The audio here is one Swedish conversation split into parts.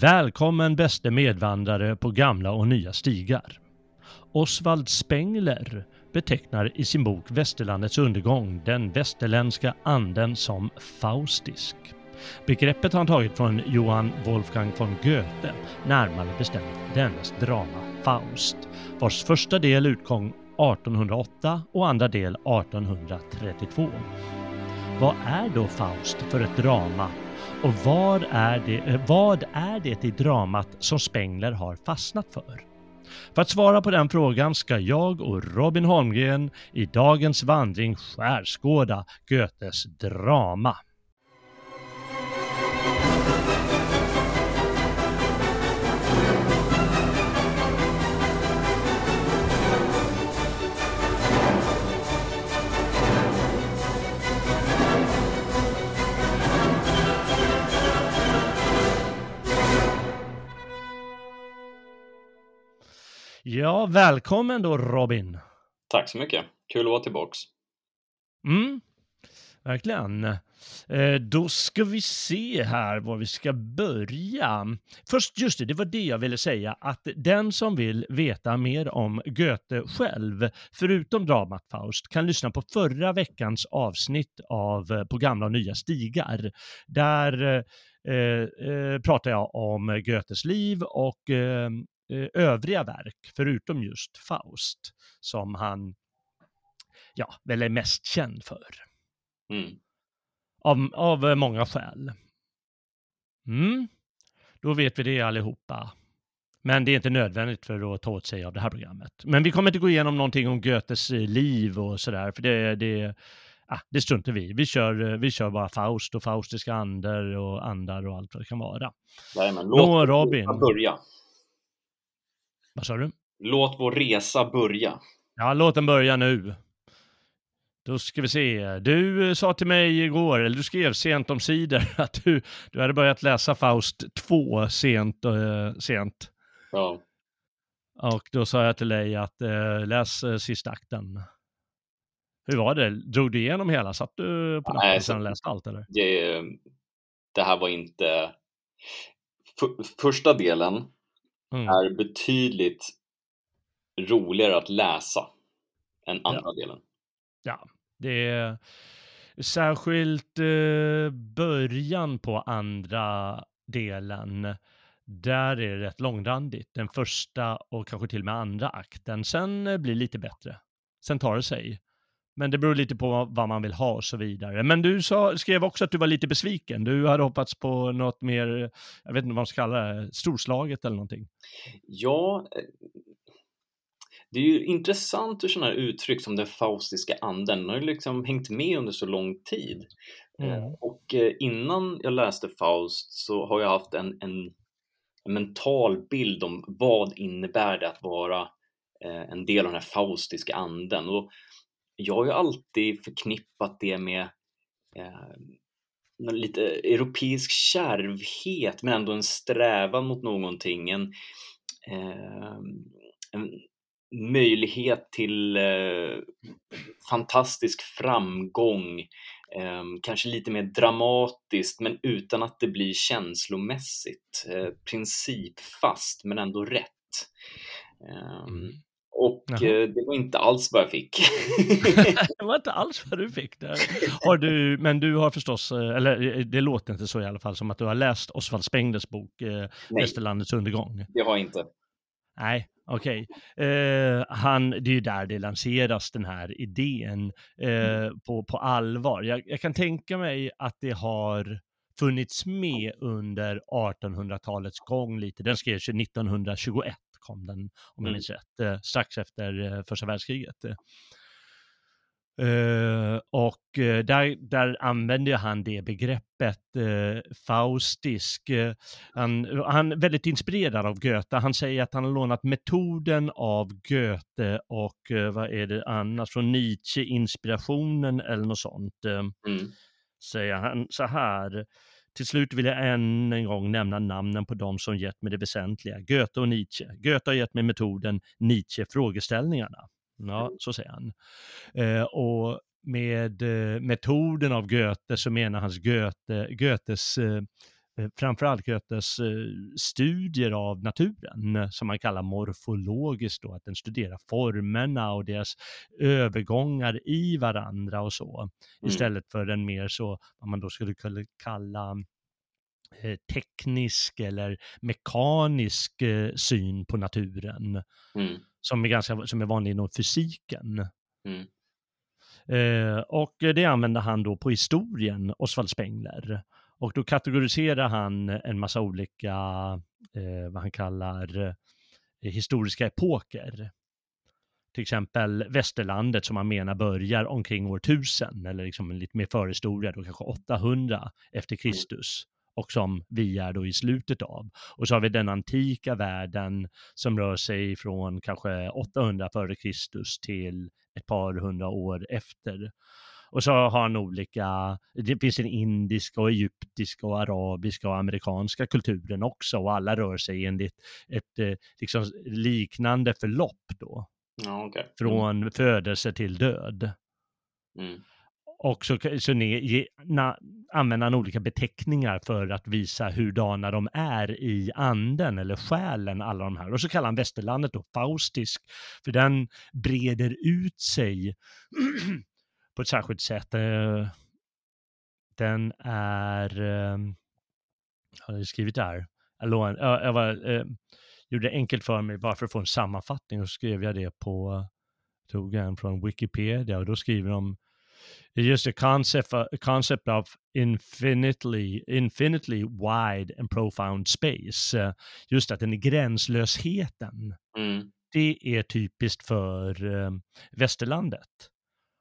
Välkommen bäste medvandrare på gamla och nya stigar. Oswald Spengler betecknar i sin bok Västerlandets undergång den västerländska anden som faustisk. Begreppet har han tagit från Johann Wolfgang von Goethe, närmare bestämt dennes drama Faust, vars första del utkom 1808 och andra del 1832. Vad är då Faust för ett drama och vad är, det, eh, vad är det i dramat som Spengler har fastnat för? För att svara på den frågan ska jag och Robin Holmgren i dagens vandring skärskåda Goethes drama. Ja, välkommen då Robin. Tack så mycket. Kul att vara tillbaks. Mm, verkligen. Eh, då ska vi se här var vi ska börja. Först, just det, det var det jag ville säga, att den som vill veta mer om Goethe själv, förutom dramat Faust, kan lyssna på förra veckans avsnitt av eh, På gamla och nya stigar. Där eh, eh, pratar jag om Goethes liv och eh, Eh, övriga verk, förutom just Faust, som han ja, väl är mest känd för. Mm. Av, av eh, många skäl. Mm. Då vet vi det allihopa. Men det är inte nödvändigt för att ta åt sig av det här programmet. Men vi kommer inte gå igenom någonting om Goethes eh, liv och sådär, för det, det, ah, det struntar vi vi kör, vi kör bara Faust och faustiska andar och andar och allt vad det kan vara. Nej, men låt Nå, Robin. börja. Vad sa du? Låt vår resa börja. Ja, låt den börja nu. Då ska vi se. Du eh, sa till mig igår, eller du skrev sent om sidor att du, du hade börjat läsa Faust 2 sent. Uh, sent. Ja. Och då sa jag till dig att uh, läs uh, sista akten. Hur var det? Drog du igenom hela? Satt du på natten och läste allt eller? Det, det här var inte... För, första delen mm. är betydligt roligare att läsa än andra ja. delen. Ja, det är särskilt eh, början på andra delen. Där är det rätt långrandigt. Den första och kanske till och med andra akten. Sen eh, blir det lite bättre. Sen tar det sig. Men det beror lite på vad man vill ha och så vidare. Men du sa, skrev också att du var lite besviken. Du hade hoppats på något mer, jag vet inte vad man ska kalla det, storslaget eller någonting. Ja, eh, det är ju intressant hur sådana här uttryck som den faustiska anden den har ju liksom hängt med under så lång tid. Eh, mm. Och eh, innan jag läste Faust så har jag haft en, en, en mental bild om vad innebär det att vara en del av den här faustiska anden. Och jag har ju alltid förknippat det med eh, lite europeisk kärvhet men ändå en strävan mot någonting. En, eh, en möjlighet till eh, fantastisk framgång, eh, kanske lite mer dramatiskt men utan att det blir känslomässigt. Eh, principfast men ändå rätt. Eh, mm. Och Jaha. Eh, det var inte alls vad jag fick. det var inte alls vad du fick där. Har du, men du har förstås, eh, eller eh, det låter inte så i alla fall, som att du har läst Osvald Spenglers bok Västerlandets undergång. Det har jag inte. Nej, okej. Okay. Eh, det är ju där det lanseras, den här idén eh, mm. på, på allvar. Jag, jag, kan tänka mig att det har funnits med under 1800-talets gång lite. Den skrevs ju 1921 kom den, om jag mm. minns rätt, eh, strax efter eh, första världskriget. Uh, och uh, där, där använder han det begreppet uh, faustisk. han, han är väldigt inspirerad av Goethe. Han säger att han har lånat metoden av Goethe och vad är det annars, från Nietzsche, inspirationen eller något sånt. Mm. Säger han så här. Till slut vill jag än en gång nämna namnen på de som gett mig det väsentliga, Goethe och Nietzsche. Goethe har gett mig metoden, Nietzsche frågeställningarna. Ja, mm. så säger han. Eh, och med eh, metoden av Goethe så menar hans Goethe, Goethes eh, framförallt Goethes eh, studier av naturen som man kallar morfologiskt då, att den studerar formerna och deras övergångar i varandra och så, mm. istället för en mer så, vad man då skulle kunna kalla Eh, teknisk eller mekanisk eh, syn på naturen mm. som, är ganska, som är vanlig inom fysiken. Mm. Eh, och det använder han då på historien, Oswald Spengler. Och då kategoriserar han en massa olika, eh, vad han kallar, eh, historiska epoker. Till exempel västerlandet som han menar börjar omkring år 1000 eller liksom lite mer förhistoria, då kanske 800 efter mm. Kristus och som vi är då i slutet av. Och så har vi den antika världen som rör sig från kanske 800 före Kristus till ett par hundra år efter. Och så har han olika, det finns den indiska och egyptiska och arabiska och amerikanska kulturen också och alla rör sig enligt ett eh, liksom liknande förlopp då. Ja, okay. mm. Från födelse till död. Mm. Och så, så ne, na, använder han olika beteckningar för att visa hurdana de är i anden eller själen, alla de här. Och så kallar han västerlandet då faustisk, för den breder ut sig på ett särskilt sätt. Eh, den är, eh, jag har skrivit det här, jag, var, eh, gjorde det enkelt för mig bara för att få en sammanfattning och skrev jag det på, tog en från Wikipedia och då skriver de just a concept, a concept of infinitely, infinitely wide and profound space. Uh, just att den är gränslösheten. Mm. Det är typiskt för uh, västerlandet.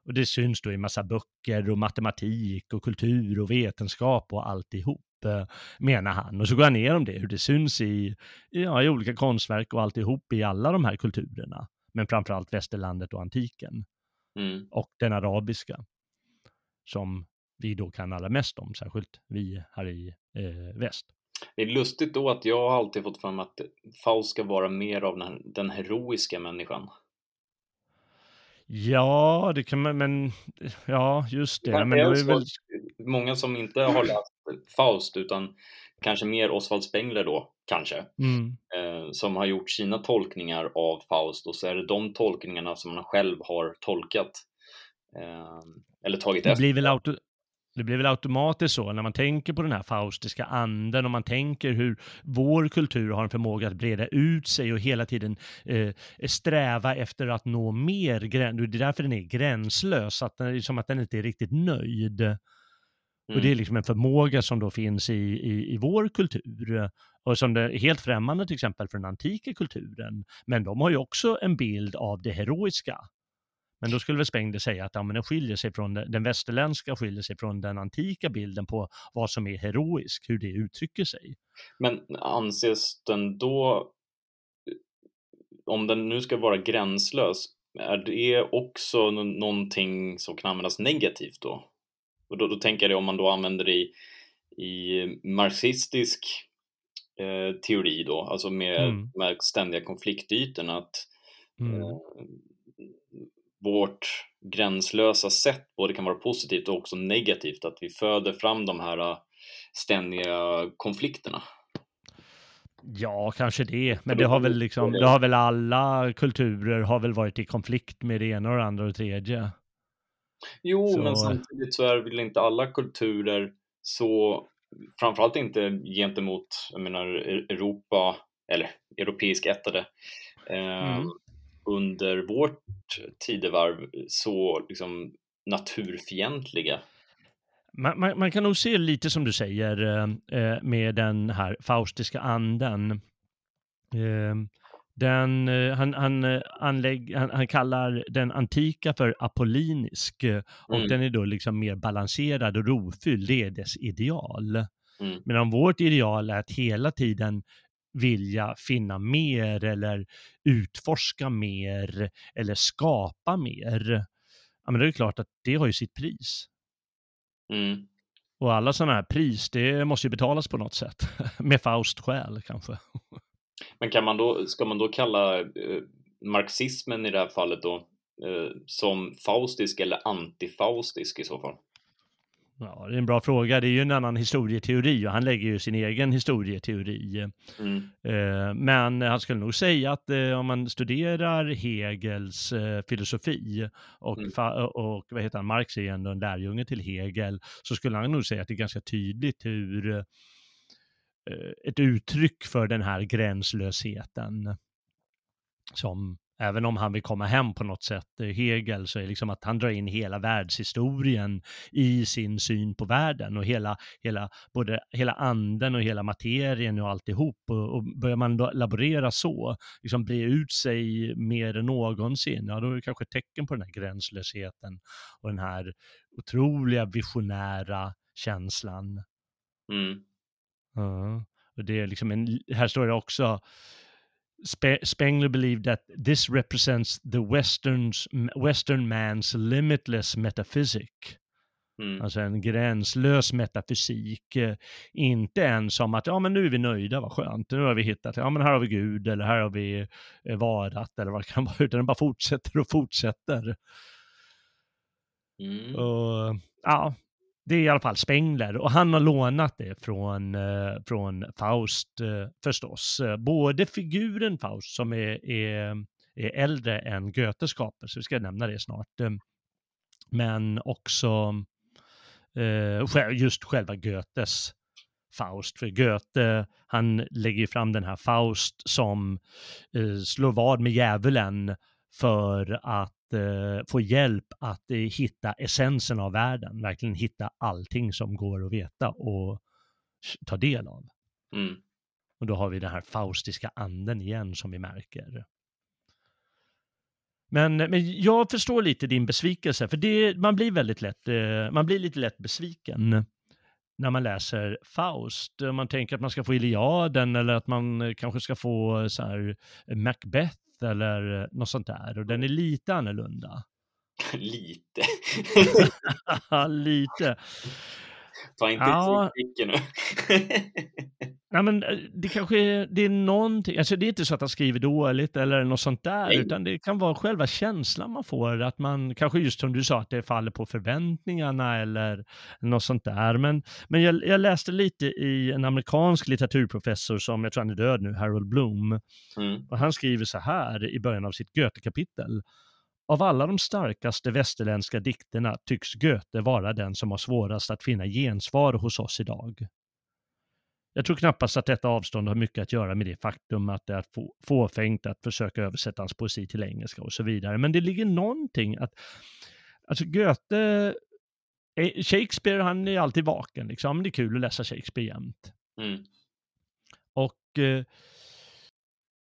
Och det syns då i massa böcker och matematik och kultur och vetenskap och alltihop, uh, menar han. Och så går han ner om det, hur det syns i, ja, i olika konstverk och alltihop i alla de här kulturerna. Men framförallt västerlandet och antiken. Mm. Och den arabiska som vi då kan allra mest om, särskilt vi här i eh, väst. Det är lustigt då att jag alltid fått fram att Faust ska vara mer av den, den heroiska människan. Ja, det kan man, men ja, just det. det men det är väl... Många som inte har läst Faust utan kanske mer Oswald Spengler då, kanske, mm. eh, som har gjort sina tolkningar av Faust och så är det de tolkningarna som man själv har tolkat eh, eller tagit det efter. Blir väl auto, det blir väl automatiskt så när man tänker på den här faustiska anden och man tänker hur vår kultur har en förmåga att breda ut sig och hela tiden eh, sträva efter att nå mer. Det är därför den är gränslös, att den, som att den inte är riktigt nöjd. Mm. Och det är mm. liksom en förmåga som då finns i, i, i vår kultur och som är helt främmande till exempel för den antika kulturen. Men de har ju också en bild av det heroiska. Men då skulle väl Spengler säga att ja, men den skiljer sig från den västerländska, skiljer sig från den antika bilden på vad som är heroisk, hur det uttrycker sig. Men anses den då, om den nu ska vara gränslös, är det också någonting som kan användas negativt då? Och då, då tänker jag om man då använder det i, i marxistisk eh, teori då, alltså med, mm. med ständiga konfliktytorna, att mm. eh, vårt gränslösa sätt både kan vara positivt och också negativt, att vi föder fram de här äh, ständiga konflikterna. Ja, kanske det, men det har väl liksom, det har väl alla kulturer har väl varit i konflikt med det ena och det andra och tredje. Jo, så... men samtidigt så är väl inte alla kulturer så, framförallt inte gentemot, jag menar Europa, eller europeisk ättade, mm under vårt tidevarv så liksom naturfientliga. Man, man, man, kan nog se lite som du säger eh, eh med den här faustiska anden. Eh, den, eh, han, han, eh, anlägg, han, han, kallar den antika för apollinisk och mm. den är då liksom mer balanserad och rofylld, det är dess ideal. Mm. Medan vårt ideal är att hela tiden vilja finna mer eller utforska mer eller skapa mer. Ja, men det är klart att det har ju sitt pris. Mm. Och alla sådana här pris, det måste ju betalas på något sätt. Med Faust själ kanske. Men kan man då, ska man då kalla eh, marxismen i det här fallet då eh, som faustisk eller antifaustisk i så fall? Ja, det är en bra fråga. Det är ju en annan historieteori och han lägger ju sin egen historieteori. Mm. Eh, men han skulle nog säga att eh, om man studerar Hegels eh, filosofi och, mm. och vad heter han, Marx är ju ändå en lärjunge till Hegel, så skulle han nog säga att det är ganska tydligt hur ett uttryck för den här gränslösheten som Även om han vill komma hem på något sätt, eh, Hegel, så är det liksom att han drar in hela världshistorien i sin syn på världen och hela, hela, både hela anden och hela materien och alltihop. Och, och börjar man laborera så, liksom bre ut sig mer än någonsin, ja då är det kanske ett tecken på den här gränslösheten och den här otroliga visionära känslan. Mm. Ja, och det är liksom en, här står det också, Spengler believed that this represents the Western's, Western man's limitless metaphysic. Mm. Alltså en gränslös metafysik. Eh, inte en som att, ja men nu är vi nöjda, vad skönt, nu har vi hittat, ja men här har vi Gud eller här har vi eh, varat eller vad det kan vara, utan den bara fortsätter och fortsätter. Mm. Och, ja, det är i alla fall Spengler och han har lånat det från, eh, från Faust eh, förstås. Både figuren Faust som är, är, är äldre än Goethes skapelse, vi ska nämna det snart, eh, men också eh, just själva Goethes Faust. För Goethe, han lägger fram den här Faust som eh, slår vad med djävulen för att eh, få hjälp att eh, hitta essensen av världen, verkligen hitta allting som går att veta och ta del av. Mm. Och då har vi den här faustiska anden igen som vi märker. Men, men jag förstår lite din besvikelse, för det, man blir väldigt lätt, eh, man blir lite lätt besviken när man läser Faust. Man tänker att man ska få Iliaden eller att man kanske ska få så här Macbeth eller något sånt där. Och den är lite annorlunda. lite? lite. Ta inte ja. nu. Nej, men eh, det kanske är, det är någonting, alltså det är inte så att han skriver dåligt eller något sånt där, Nej. utan det kan vara själva känslan man får, att man kanske just som du sa, att det faller på förväntningarna eller något sånt där. Men, men jag, jag läste lite i en amerikansk litteraturprofessor som, jag tror han är död nu, Harold Bloom, mm. och han skriver så här i början av sitt Goethe-kapitel. Av alla de starkaste västerländska dikterna tycks Goethe vara den som har svårast att finna gensvar hos oss idag. Jag tror knappast att detta avstånd har mycket att göra med det faktum att det är fåfängt att försöka översätta hans poesi till engelska och så vidare. Men det ligger någonting att, alltså Goethe, eh, Shakespeare han är alltid vaken liksom, det är kul att läsa Shakespeare jämt. Mm. Och eh,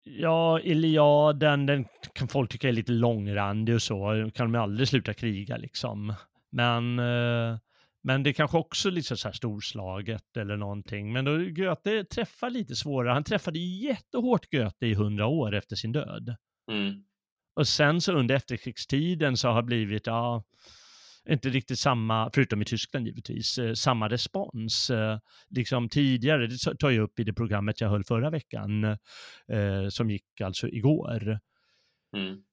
ja, Iliaden, den kan folk tycka är lite långrandig och så, kan de aldrig sluta kriga liksom. Men eh, men det kanske också lite så här storslaget eller någonting. Men då Goethe träffar lite svårare. Han träffade jättehårt Goethe i hundra år efter sin död. Mm. Och sen så under efterkrigstiden så har det blivit, ja, inte riktigt samma, förutom i Tyskland givetvis, eh, samma respons. Eh, liksom tidigare, det tar jag upp i det programmet jag höll förra veckan, eh, som gick alltså igår. Mm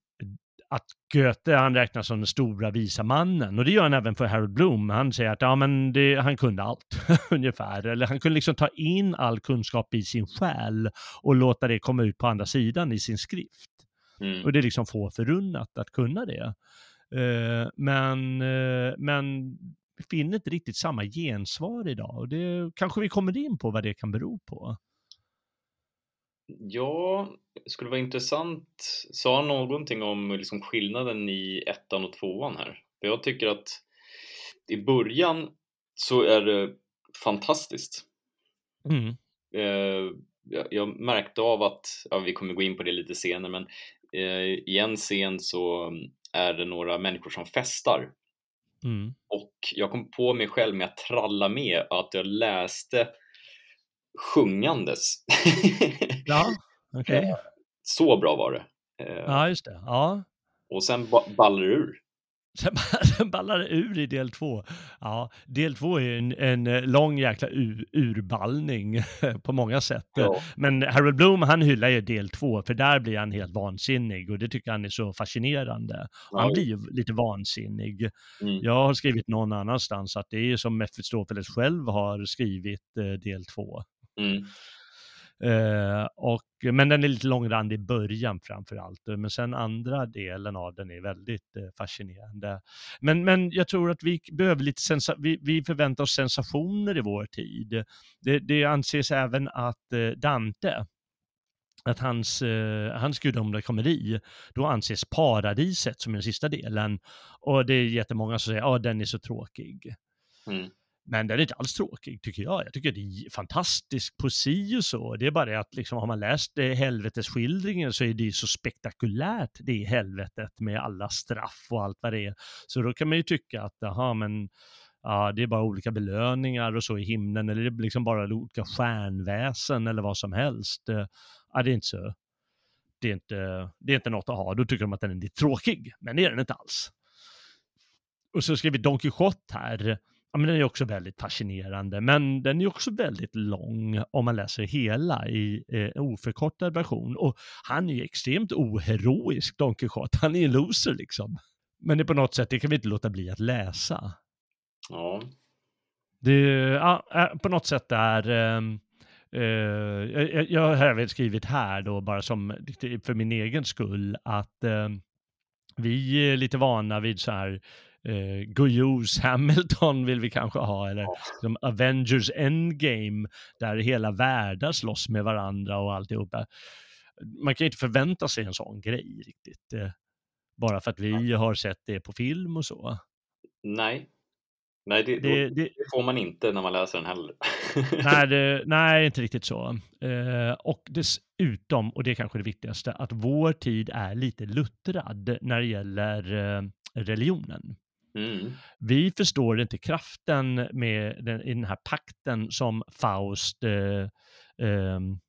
att Goethe, han räknas som den stora visa mannen. Och det gör han även för Harold Bloom. Han säger att ja, men det, han kunde allt, ungefär. Eller han kunde liksom ta in all kunskap i sin själ och låta det komma ut på andra sidan i sin skrift. Mm. Och det är liksom få förunnat att kunna det. Uh, men, uh, men finner inte riktigt samma gensvar idag. Och det kanske vi kommer in på vad det kan bero på. Ja, det skulle vara intressant. Sa han någonting om liksom skillnaden i ettan och tvåan här? För jag tycker att i början så är det fantastiskt. Mm. Eh, jag, märkte av att, ja, vi kommer gå in på det lite senare, men eh, i en scen så är det några människor som festar. Mm. Och jag kom på mig själv med att tralla med att jag läste sjungandes. ja, okej. Okay. Så bra var det. Eh, ja, just det. Ja. Och sen ballar det ur. Sen, ballar det ur i del två. Ja, del två är en, en eh, lång jäkla ur, urballning på många sätt. Ja. Men Harold Bloom, han hyllar ju del två, för där blir han helt vansinnig och det tycker han är så fascinerande. Han Ja. blir ju lite vansinnig. Mm. Jag har skrivit någon annanstans att det är som Mephistopheles själv har skrivit eh, del två. Mm. Eh, och, men den är lite långrandig i början framför allt. eh, Men sen andra delen av den är väldigt eh, fascinerande. Men, men jag tror att vi behöver lite sensa- vi, vi förväntar oss sensationer i vår tid. Det, det anses även att eh, Dante, att hans, eh, hans gudomliga komedi, då anses paradiset som den sista delen. Och det är jättemånga som säger att den är så tråkig. Mm. Men den är inte alls tråkig tycker jag. Jag tycker det är fantastisk poesi och så. Det är bara det att liksom, har man läst eh, helvetesskildringen så är det ju så spektakulärt det helvetet med alla straff och allt vad det är. Så då kan man ju tycka att aha, men ja, det är bara olika belöningar och så i himlen eller det är liksom bara olika stjärnväsen eller vad som helst. Eh, ja, det är inte så. Det är inte, det är inte något att ha. Då tycker de att den är lite tråkig, men det är den inte alls. Och så skriver vi Don Quixote här. Ja, men den är också väldigt fascinerande, men den är också väldigt lång om man läser hela i eh, oförkortad version. Och han är ju extremt oheroisk, Don Quixote. Han är en loser liksom. Men det är på något sätt, det kan vi inte låta bli att läsa. Ja. Det, ja, eh, på något sätt är, ehm, eh, jag, jag har även skrivit här då bara som för min egen skull att eh, vi är lite vana vid så här eh, Guyos Hamilton vill vi kanske ha, eller som Avengers Endgame, där hela världar slåss med varandra och alltihopa. Man kan ju inte förvänta sig en sån grej riktigt, eh, bara för att vi har sett det på film och så. Nej. Nej, det, Det, då, det får man inte när man läser den heller. nej, det, nej, inte riktigt så. Eh, och dessutom, och det är kanske det viktigaste, att vår tid är lite luttrad när det gäller eh, religionen. Mm. Vi förstår inte kraften med den, i den här pakten som Faust, eh, ehm,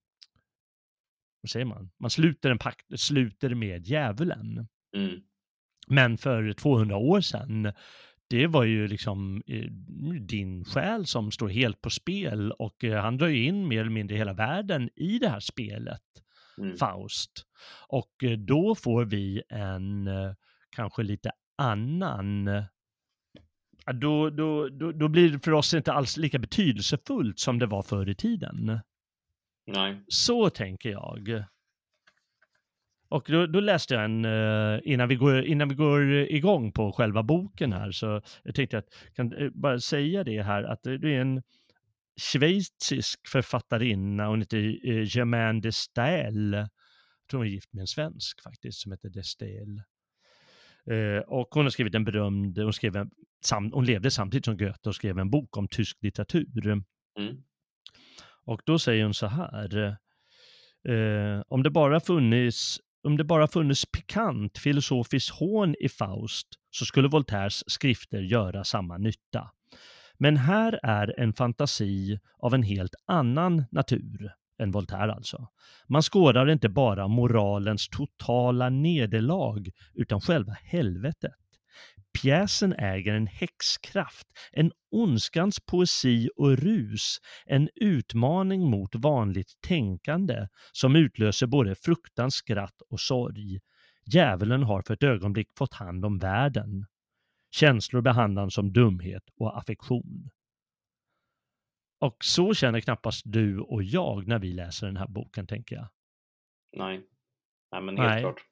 vad säger man, man sluter en pakt, sluter med djävulen. Mm. Men för 200 år sedan, det var ju liksom eh, din själ som står helt på spel och eh, han drar ju in mer eller mindre hela världen i det här spelet, Mm. Faust. Och eh, då får vi en eh, kanske lite annan då, då, då, då blir det för oss inte alls lika betydelsefullt som det var förr i tiden. Nej. Så tänker jag. Och då, då läste jag en, eh, innan vi, går, innan vi går igång på själva boken här, så jag tänkte att jag kan eh, bara säga det här, att det är en schweizisk författarinna, hon heter eh, Germaine de Stael. Jag tror hon är gift med en svensk faktiskt, som heter de Stael. Eh, och hon har skrivit en berömd, hon, skrev en, sam, hon levde samtidigt som Goethe och skrev en bok om tysk litteratur. Mm. Och då säger hon så här. Eh, om det bara funnits om det bara funnits pikant filosofiskt hån i Faust så skulle Voltaires skrifter göra samma nytta. Men här är en fantasi av en helt annan natur än Voltaire alltså. Man skådar inte bara moralens totala nederlag utan själva helvetet. Pjäsen äger en häxkraft, en ondskans poesi och rus, en utmaning mot vanligt tänkande som utlöser både fruktan, skratt och sorg. Djävulen har för ett ögonblick fått hand om världen. Känslor behandlas som dumhet och affektion. Och så känner knappast du och jag när vi läser den här boken, tänker jag. Nej. Nej, men helt Nej. klart.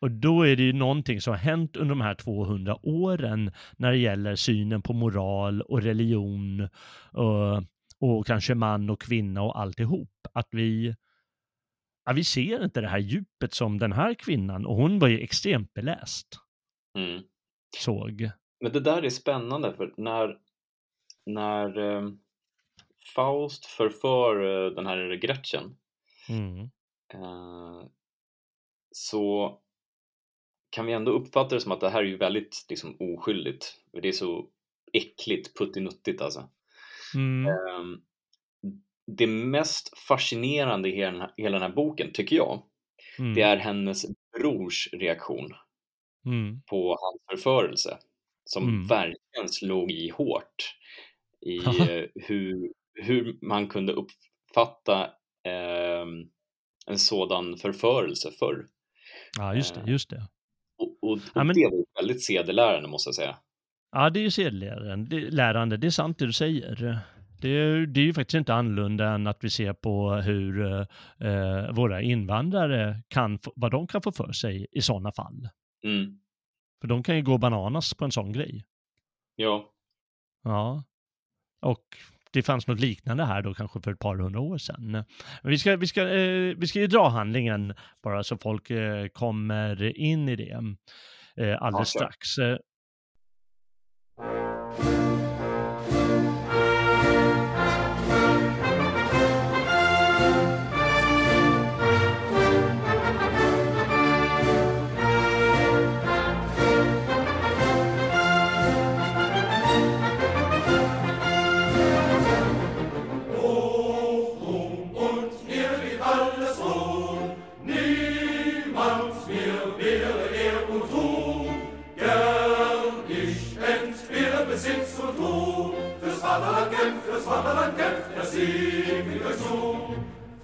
Och då är det ju någonting som har hänt under de här 200 åren när det gäller synen på moral och religion och, och kanske man och kvinna och alltihop. Att vi, ja, vi ser inte det här djupet som den här kvinnan, och hon var ju extremt beläst, Mm. såg. Men det där är spännande för när, när eh, Faust förför eh, den här Gretchen Mm. eh, så kan vi ändå uppfatta det som att det här är ju väldigt liksom, oskyldigt. För Det är så äckligt, puttinuttigt alltså. Mm. Ehm, Det mest fascinerande i hela den här, hela den här boken, tycker jag, Mm. det är hennes brors reaktion. Mm. på hans förförelse som Mm. verkligen slog i hårt i eh, hur, hur man kunde uppfatta ehm, en sådan förförelse förr. Ja, just det, Eh. just det. Och, och, Ja, men- det var väldigt sedelärande måste jag säga. Ja, det är ju sedelärande. Det, lärande, det är sant det du säger. Det är, det är ju faktiskt inte annorlunda än att vi ser på hur eh, våra invandrare kan, vad de kan få för sig i sådana fall. Mm. För de kan ju gå bananas på en sån grej. Ja, Ja. Och det fanns något liknande här då kanske för ett par hundra år sedan. Men vi ska, vi ska, eh, vi ska ju dra handlingen bara så folk eh, kommer in i det eh, alldeles klart. strax. Vaterland kämpft, der Sieg wird euch zu.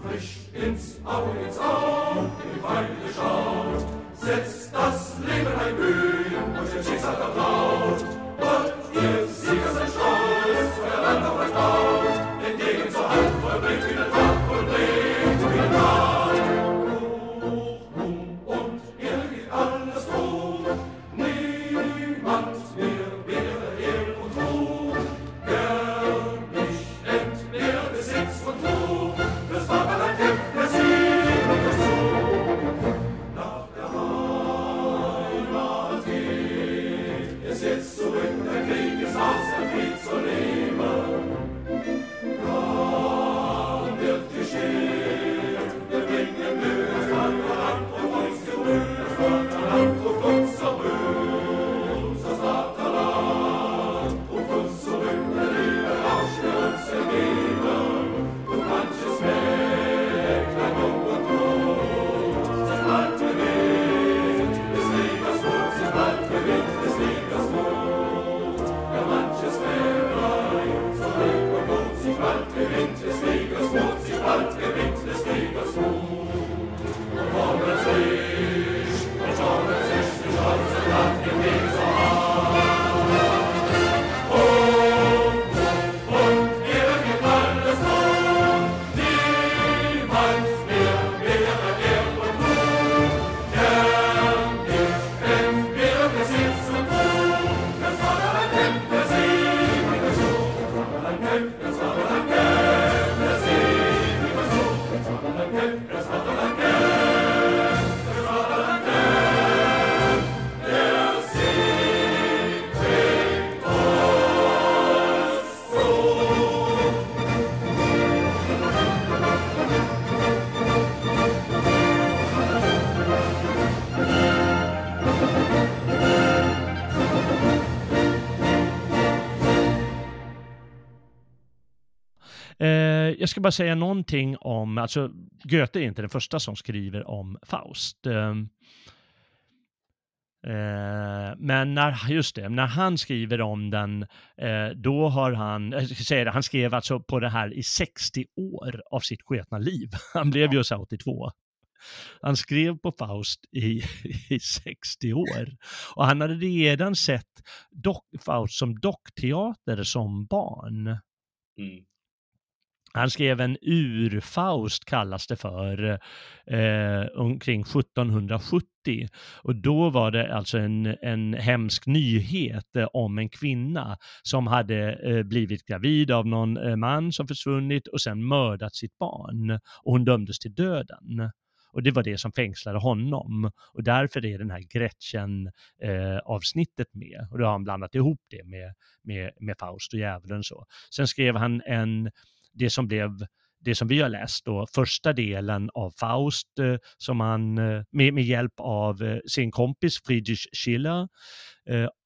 Frisch ins Auge, ins Auge, in die Feinde schaut, setzt das Leben ein Glühen, euch dem Schicksal vertraut. Und ihr Sieger seid stolz, euer Land auf euch baut, bara säga någonting om, alltså Goethe är inte den första som skriver om Faust. Eh, eh, men när, just det, när han skriver om den, eh, då har han, jag ska säga det, han skrev alltså på det här i 60 år av sitt sketna liv. Han blev ju så här 82. Han skrev på Faust i, i 60 år. Och han hade redan sett dock, Faust som dockteater som barn. Mm. Han skrev en urfaust kallas det för, eh, omkring 1770. Och då var det alltså en, en hemsk nyhet eh, om en kvinna som hade eh, blivit gravid av någon eh, man som försvunnit och sen mördat sitt barn. Och hon dömdes till döden. Och det var det som fängslade honom. Och därför är den här Gretchen-avsnittet eh, med. Och då har han blandat ihop det med, med, med Faust och djävulen så. Sen skrev han en det som blev det som vi har läst då, första delen av Faust eh, som han eh, med, med hjälp av eh, sin kompis Friedrich Schiller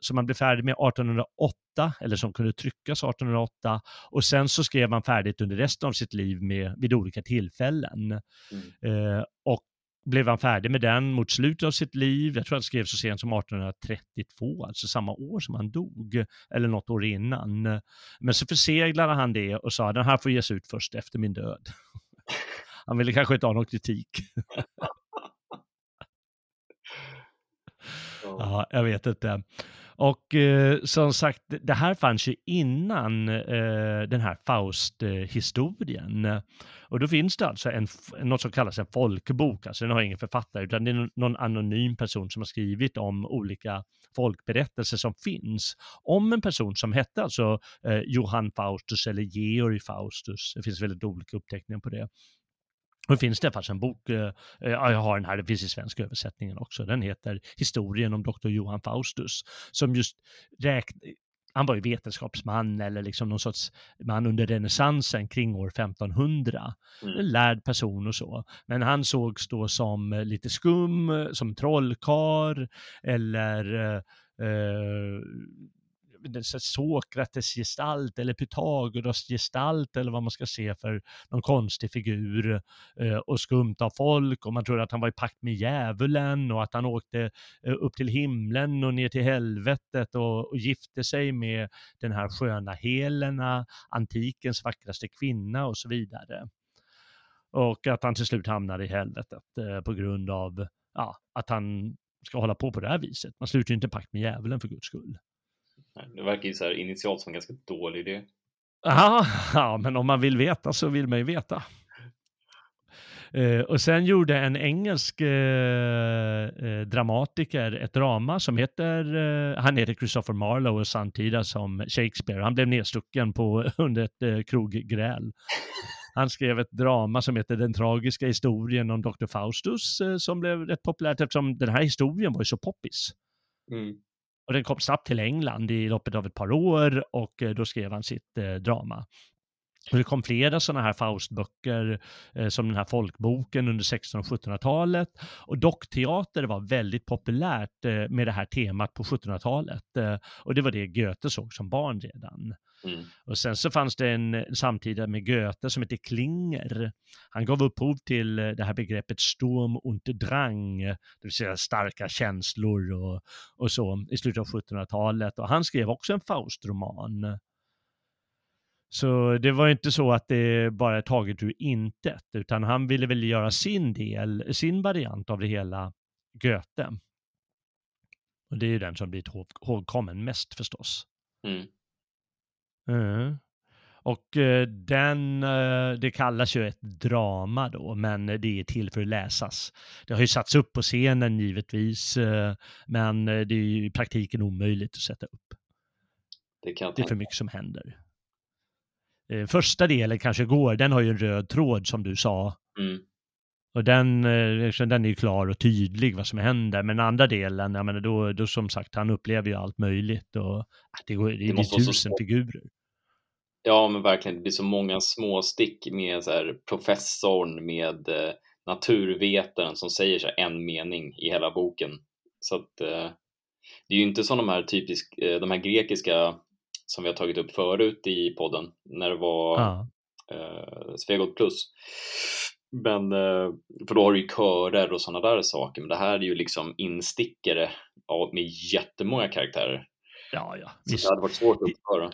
som han blev färdig med 1808 eller som kunde tryckas 1808 och sen så skrev han färdigt under resten av sitt liv med vid olika tillfällen. Mm. Och blev han färdig med den mot slutet av sitt liv. Jag tror han skrev så sent som 1832, alltså samma år som han dog, eller något år innan. Men så förseglade han det och sa den här får ges ut först efter min död. Han ville kanske inte ha någon kritik. ja, jag vet inte. Och eh, som sagt, det här fanns ju innan eh, den här Faust-historien. Och då finns det alltså en, något som kallas en folkbok, alltså den har ingen författare, utan det är någon anonym person som har skrivit om olika folkberättelser som finns. Om en person som hette alltså eh, Johann Faustus eller Georg Faustus, det finns väldigt olika uppteckningar på det. Det finns det faktiskt en bok, eh, ja, jag har den här, det finns i svenska översättningen också, den heter Historien om Dr. Johan Faustus, som just räknar, han var ju vetenskapsman eller liksom någon sorts man under renässansen kring år 1500. Mm. En lärd person och så. Men han sågs då som lite skum, som trollkar eller eh, eh Sokrates gestalt eller Pythagoras gestalt eller vad man ska se för någon konstig figur eh, och skumt av folk och man tror att han var i pakt med djävulen och att han åkte eh, upp till himlen och ner till helvetet och, och gifte sig med den här sköna Helena, antikens vackraste kvinna och så vidare. Och att han till slut hamnar i helvetet eh, på grund av ja, att han ska hålla på på det här viset. Man slutar ju inte pakt med djävulen för guds skull. Det verkar ju så här initialt som en ganska dålig idé. Aha, ja, men om man vill veta så vill man ju veta. Uh, och sen gjorde en engelsk uh, uh, dramatiker ett drama som heter, han heter Christopher Marlowe och samtida som Shakespeare. Han blev nedstucken på, under ett kroggräl. Han skrev ett drama som heter Den tragiska historien om Dr. Faustus som blev rätt populärt eftersom den här historien var ju så poppis. Mm. Och den kom snabbt till England i loppet av ett par år och eh, då skrev han sitt eh, drama. Och det kom flera sådana här Faustböcker eh, som den här folkboken under 1600 och 1700-talet. Och dockteater var väldigt populärt eh, med det här temat på 1700-talet. Eh, och det var det Goethe såg som barn redan. Mm. Och sen så fanns det en samtida med Goethe som heter Klinger. Han gav upphov till eh, det här begreppet Sturm und Drang, det vill säga starka känslor och, och så i slutet av 1700-talet. Och han skrev också en Faust-roman. Så det var inte så att det bara är taget ur intet, utan han ville väl göra sin del, sin variant av det hela, Goethe. Och det är ju den som blir ihågkommen mest förstås. Mm. Mm. Och eh, den, eh, det kallas ju ett drama då, men det är till för att läsas. Det har ju satts upp på scenen givetvis, eh, men det är ju i praktiken omöjligt att sätta upp. Det, det är för mycket som händer. Första delen kanske går, den har ju en röd tråd som du sa. Mm. Och den, liksom, den är ju klar och tydlig vad som händer. Men andra delen, jag menar, då, då som sagt, han upplever ju allt möjligt och det, går, det, det är tusen figurer. Ja, men verkligen. Det blir så många små stick med så här, professorn, med eh, naturvetaren som säger så här, en mening i hela boken. Så att eh, det är ju inte som de här typisk, eh, de här grekiska som vi har tagit upp förut i podden när det var ja. eh, Svegot plus. Men, eh, för då har du ju körer och sådana där saker, men det här är ju liksom instickare med jättemånga karaktärer. Ja, ja. Så det hade varit svårt att uppföra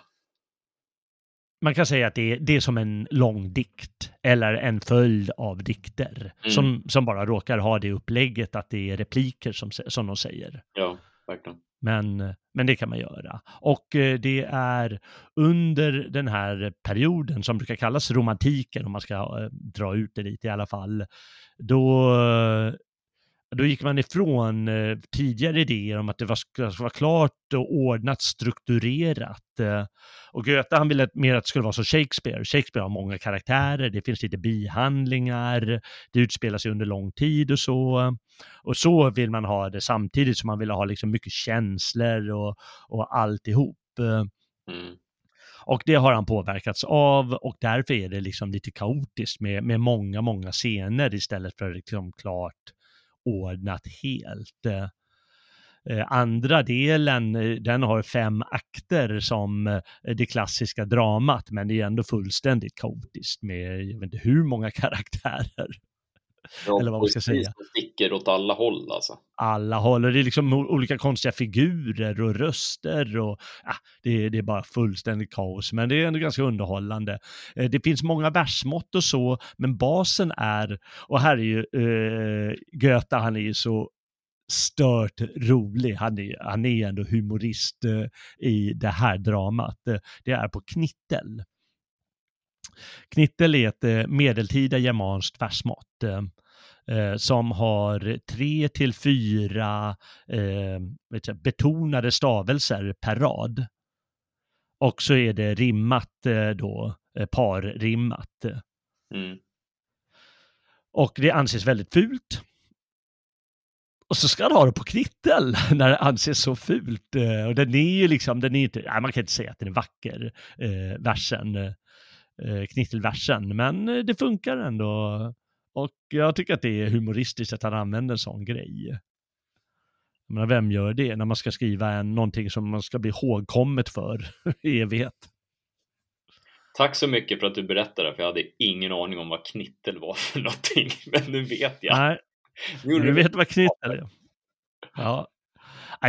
man kan säga att det är, det är som en lång dikt eller en följd av dikter mm. som, som bara råkar ha det upplägget att det är repliker som, som de säger. Ja, verkligen. Men, men det kan man göra. Och eh, det är under den här perioden som brukar kallas romantiken, om man ska eh, dra ut det lite i alla fall, då då gick man ifrån eh, tidigare idéer om att det var, ska vara klart och ordnat, strukturerat. Eh, och Goethe han ville mer att det skulle vara som Shakespeare. Shakespeare har många karaktärer, det finns lite bihandlingar, det utspelar sig under lång tid och så. Och så vill man ha det samtidigt som man vill ha liksom mycket känslor och, och alltihop. Mm. Och det har han påverkats av och därför är det liksom lite kaotiskt med, med många, många scener istället för liksom klart ordnat helt. Eh, eh, andra delen, eh, den har fem akter som det klassiska dramat, men det är ändå fullständigt kaotiskt med, jag vet inte hur många karaktärer. Ja, Eller vad man ska säga. som sticker åt alla håll alltså. alla håll och det är liksom olika konstiga figurer och röster och ja, det, är- det är bara fullständigt kaos men det är ändå ganska underhållande. Eh, Det finns många versmått och så men basen är, och här är ju eh, Goethe han är ju så stört rolig, han är, han är ändå humorist eh, i det här dramat. Eh, det är på knittel. Knittel är ett eh, medeltida germanskt versmått. Eh, eh, som har tre till fyra eh, betonade stavelser per rad. Och så är det rimmat eh, då, parrimmat. Mm. Och det anses väldigt fult. Och så ska han ha det på knittel när det anses så fult. Och den är ju liksom, den är inte, nej, man kan inte säga att den är vacker, eh, versen, eh, knittelversen, men eh, det funkar ändå. Och jag tycker att det är humoristiskt att han använder en sån grej. Jag menar, vem gör det när man ska skriva en, någonting som man ska bli ihågkommet för i evighet? Tack så mycket för att du berättade, för jag hade ingen aning om vad knittel var för någonting. Men nu vet jag. Nej, Nu du vet vad knittel är. Ja.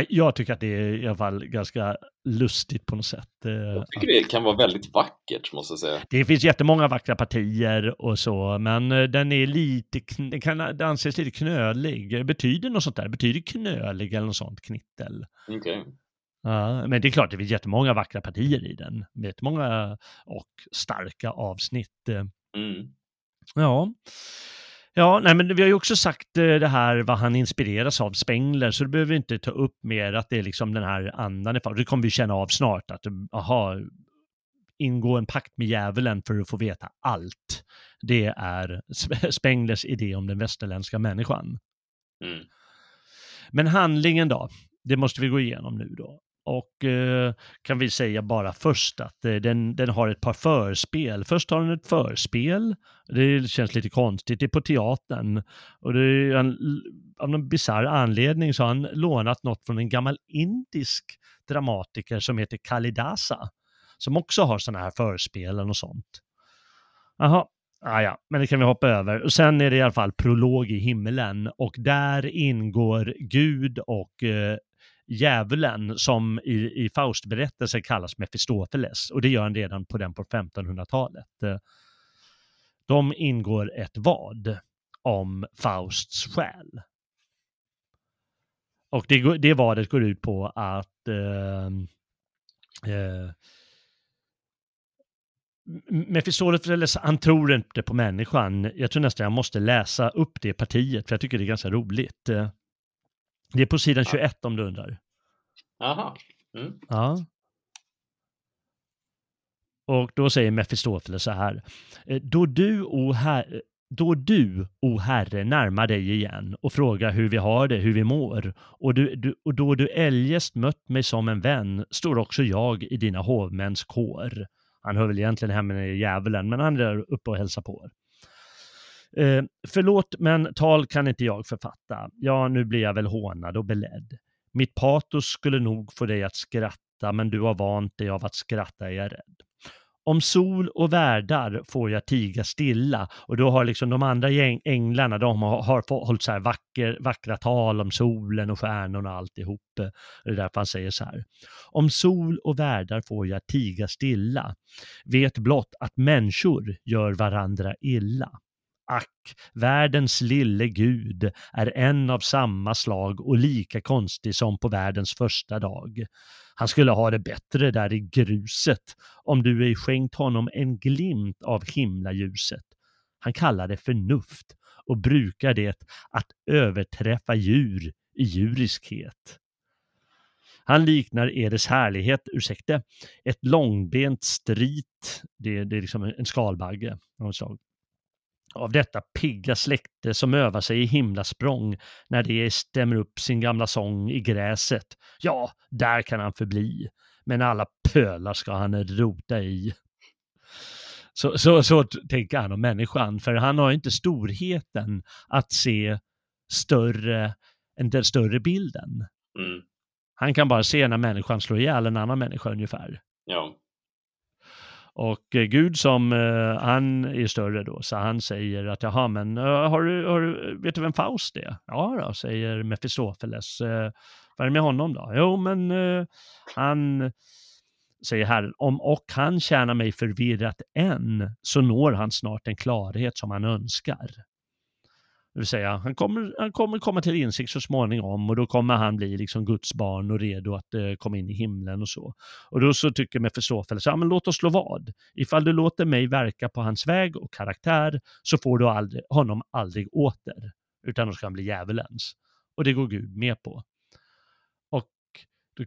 Jag tycker att det är i alla fall ganska lustigt på något sätt. Eh, Jag tycker det kan vara väldigt vackert, måste jag säga. Det finns jättemånga vackra partier och så, men eh, den är lite, den kan det anses lite knölig. Betyder något sånt där? Betyder knölig eller något sånt, knittel? Okej. Ja, men det är klart, det finns jättemånga vackra partier i den. Jättemånga och starka avsnitt. Mm. Ja. Ja, nej men vi har ju också sagt eh, det här vad han inspireras av, Spengler, så det behöver vi inte ta upp mer att det är liksom den här andan. Det kommer vi känna av snart, att aha, ingå en pakt med djävulen för att få veta allt. Det är Sp- Spenglers idé om den västerländska människan. Mm. Men handlingen då, det måste vi gå igenom nu då. Och eh, kan vi säga bara först att eh, den, den har ett par förspel. Först har den ett förspel, det känns lite konstigt, det är på teatern. Och det är en, av någon bisarr anledning så har han lånat något från en gammal indisk dramatiker som heter Kalidasa. Som också har sådana här förspelen och sånt. Jaha, Ah, ja, men det kan vi hoppa över. Och sen är det i alla fall prolog i himmelen och där ingår Gud och eh, djävulen som i, i Faustberättelsen kallas Mefistofeles och det gör han redan på den på 1500-talet. De ingår ett vad om Fausts själ. Och det, det vadet går ut på att eh, eh, Mefistofeles, han tror inte på människan. Jag tror nästan jag måste läsa upp det partiet, för jag tycker det är ganska roligt. Eh, Det är på sidan 21 om du undrar. Aha. Mm. Ja. Och då säger Mefistofeles så här. eh, Då du, o herre, då du, o herre, närmar dig igen och frågar hur vi har det, hur vi mår, och, du, du, och då du eljest mött mig som en vän, står också jag i dina hovmäns kår. Han hör väl egentligen hemma i djävulen, men han är där uppe och hälsar på er. Eh, förlåt, men tal kan inte jag författa. Ja, nu blir jag väl hånad och beledd. Mitt patos skulle nog få dig att skratta, men du har vant dig av att skratta är jag rädd. Om sol och värdar får jag tiga stilla och då har liksom de andra gäng, änglarna, de har, har hållit så här vacker, vackra tal om solen och stjärnorna och alltihop. Det är därför han säger så här. Om sol och värdar får jag tiga stilla, vet blott att människor gör varandra illa. Ack, världens lille gud är en av samma slag och lika konstig som på världens första dag. Han skulle ha det bättre där i gruset om du ej skänkt honom en glimt av himlaljuset. Han kallar det förnuft och brukar det att överträffa djur i djuriskhet. Han liknar Eres härlighet, ursäkta, ett långbent strit, det, det är liksom en skalbagge av något slag av detta pigga släkte som övar sig i himlasprång när det stämmer upp sin gamla sång i gräset. Ja, där kan han förbli, men alla pölar ska han rota i. Så, så, så tänker han om människan, för han har inte storheten att se större än den större bilden. Mm. Han kan bara se när människan slår ihjäl en annan människa ungefär. Ja. Och eh, Gud som, eh, han är större då, så han säger att jaha, men eh, har du, har du, vet du vem Faust är? Ja då, säger Mefistofeles. Eh, vad är det med honom då? Jo, men eh, han, säger Herren, om och han tjänar mig förvirrat än, så når han snart en klarhet som han önskar. Det vill säga, han kommer, han kommer komma till insikt så småningom och då kommer han bli liksom Guds barn och redo att eh, komma in i himlen och så. Och då så tycker Mefistofeles, ja men låt oss slå vad. Ifall du låter mig verka på hans väg och karaktär så får du aldrig, honom aldrig åter, utan då ska han bli djävulens. Och det går Gud med på. Och då kan vi,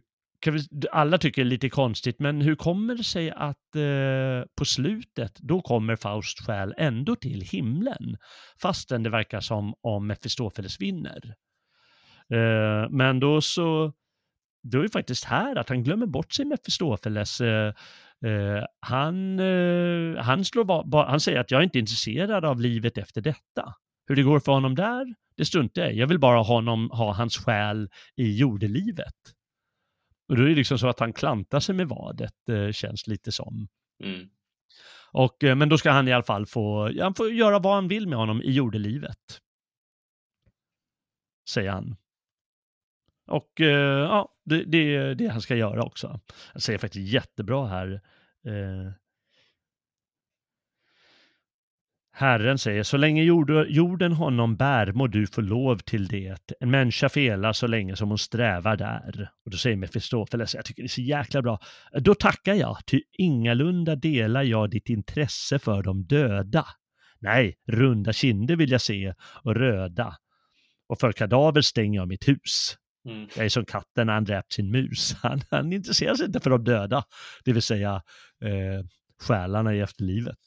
alla tycker det är lite konstigt, men hur kommer det sig att eh, på slutet, då kommer Faust själ ändå till himlen, fastän det verkar som om Mefistofeles vinner. Eh, men då så, då är det faktiskt här att han glömmer bort sig Mefistofeles. Eh, eh, han, eh, han, slår ba, ba, han säger att jag är inte intresserad av livet efter detta. Hur det går för honom där, det struntar jag i. Jag vill bara ha, honom, ha hans själ i jordelivet. Och då är det liksom så att han klantar sig med vadet, eh, känns lite som. Mm. Och, eh, men då ska han i alla fall få, han får göra vad han vill med honom i jordelivet. Säger han. Och eh, ja, det, det är det han ska göra också. Han säger faktiskt jättebra här. Eh, Herren säger, så länge jord, jorden honom bär må du få lov till det. En människa felar så länge som hon strävar där. Och då säger Mefistofeles, jag tycker det är så jäkla bra. Då tackar jag, ty ingalunda delar jag ditt intresse för de döda. Nej, runda kinder vill jag se och röda. Och för kadaver stänger jag mitt hus. Mm. Jag är som katten när han dräpt sin mus. Han, han intresserar sig inte för de döda, det vill säga eh, själarna i efterlivet.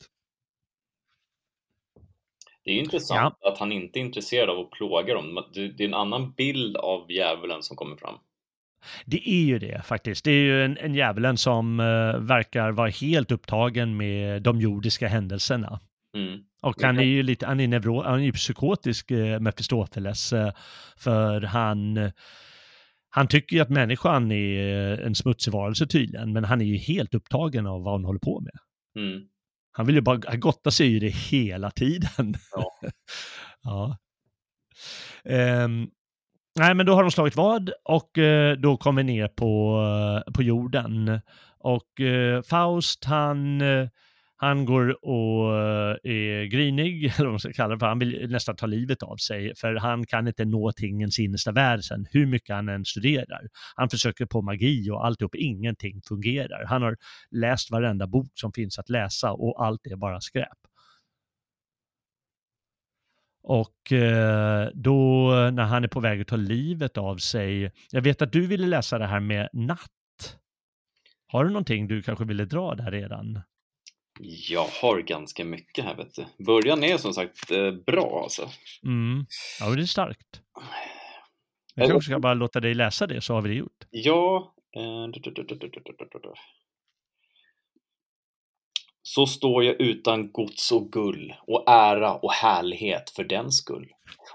Det är ju intressant att han inte är intresserad av att plåga dem. Det är en annan bild av djävulen som kommer fram. Det är ju det faktiskt. Det är ju en, en djävulen som eh, verkar vara helt upptagen med de jordiska händelserna. Mm. Och han är ju lite, han är, neuro, han är ju psykotisk, eh, Mefistofeles, eh, för han, han tycker ju att människan är en smutsig varelse tydligen, men han är ju helt upptagen av vad han håller på med. Mm. Han vill ju bara, han gottar sig i det hela tiden. Ja. ja. Ehm, nej, men då har de slagit vad och eh, då kommer ner på, eh, på jorden. Och eh, Faust, han, han går och eh, är grinig, eller vad man ska kalla det för. Han vill nästan ta livet av sig, för han kan inte nå tingens innersta värld sen hur mycket han än studerar. Han försöker på magi och alltihop, ingenting fungerar. Han har läst varenda bok som finns att läsa och allt är bara skräp. Och eh, då när han är på väg att ta livet av sig, jag vet att du ville läsa det här med natt. Har du någonting du kanske ville dra där redan? Jag har ganska mycket här vet du. Början är som sagt eh, bra alltså. Mm. Ja, det är starkt. Jag kanske ska bara låta dig läsa det så har vi det gjort. Ja. Så står jag utan gods och gull och ära och härlighet för den skull.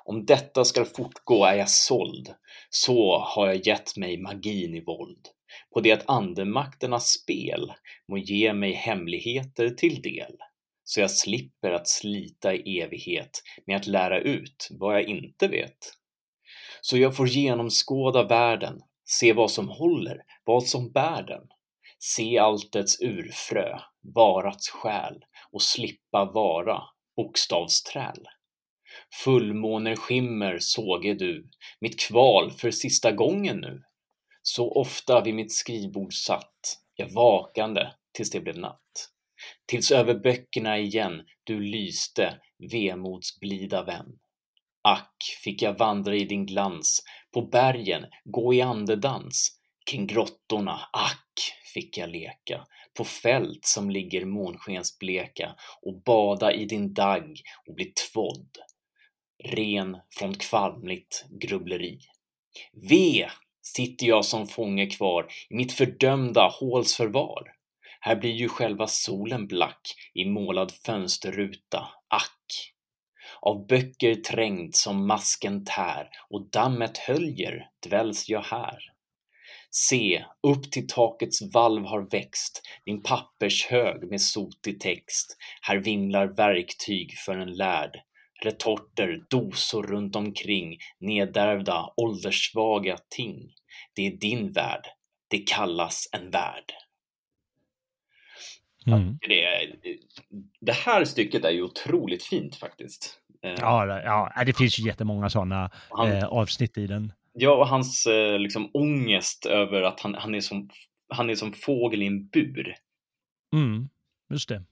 Om detta ska fortgå är jag såld, så har jag gett mig magin i våld. På det att andemakternas spel må ge mig hemligheter till del, så jag slipper att slita i evighet med att lära ut vad jag inte vet. Så jag får genomskåda världen, se vad som håller, vad som bär den. Se alltets urfrö, varats själ och slippa vara bokstavsträl. Fullmåner skimmer såge du, mitt kval för sista gången nu. Så ofta vid mitt skrivbord satt, jag vakande tills det blev natt. Tills över böckerna igen du lyste, vemods blida vän. Ack, fick jag vandra i din glans, på bergen gå i andedans, kring grottorna, ack, fick jag leka, på fält som ligger månskensbleka och bada i din dagg och bli tvådd, ren från kvalmligt grubbleri. Ve, sitter jag som fånge kvar i mitt fördömda håls förvar. Här blir ju själva solen black i målad fönsterruta, ack. Av böcker trängd som masken tär och dammet höljer dväljs jag här. Se, upp till takets valv har växt din pappershög med sotig text. Här vimlar verktyg för en lärd. Retorter, dosor runt omkring, nedärvda, ålderssvaga ting. Det är din värld. Det kallas en värld. Mm. Det, det här stycket är ju otroligt fint faktiskt. Eh, Ja, ja, det finns ju jättemånga sådana Han- eh, avsnitt i den. Ja, och hans eh, liksom ångest över att han, han, är som, han är som fågel i en bur. Mm, just det.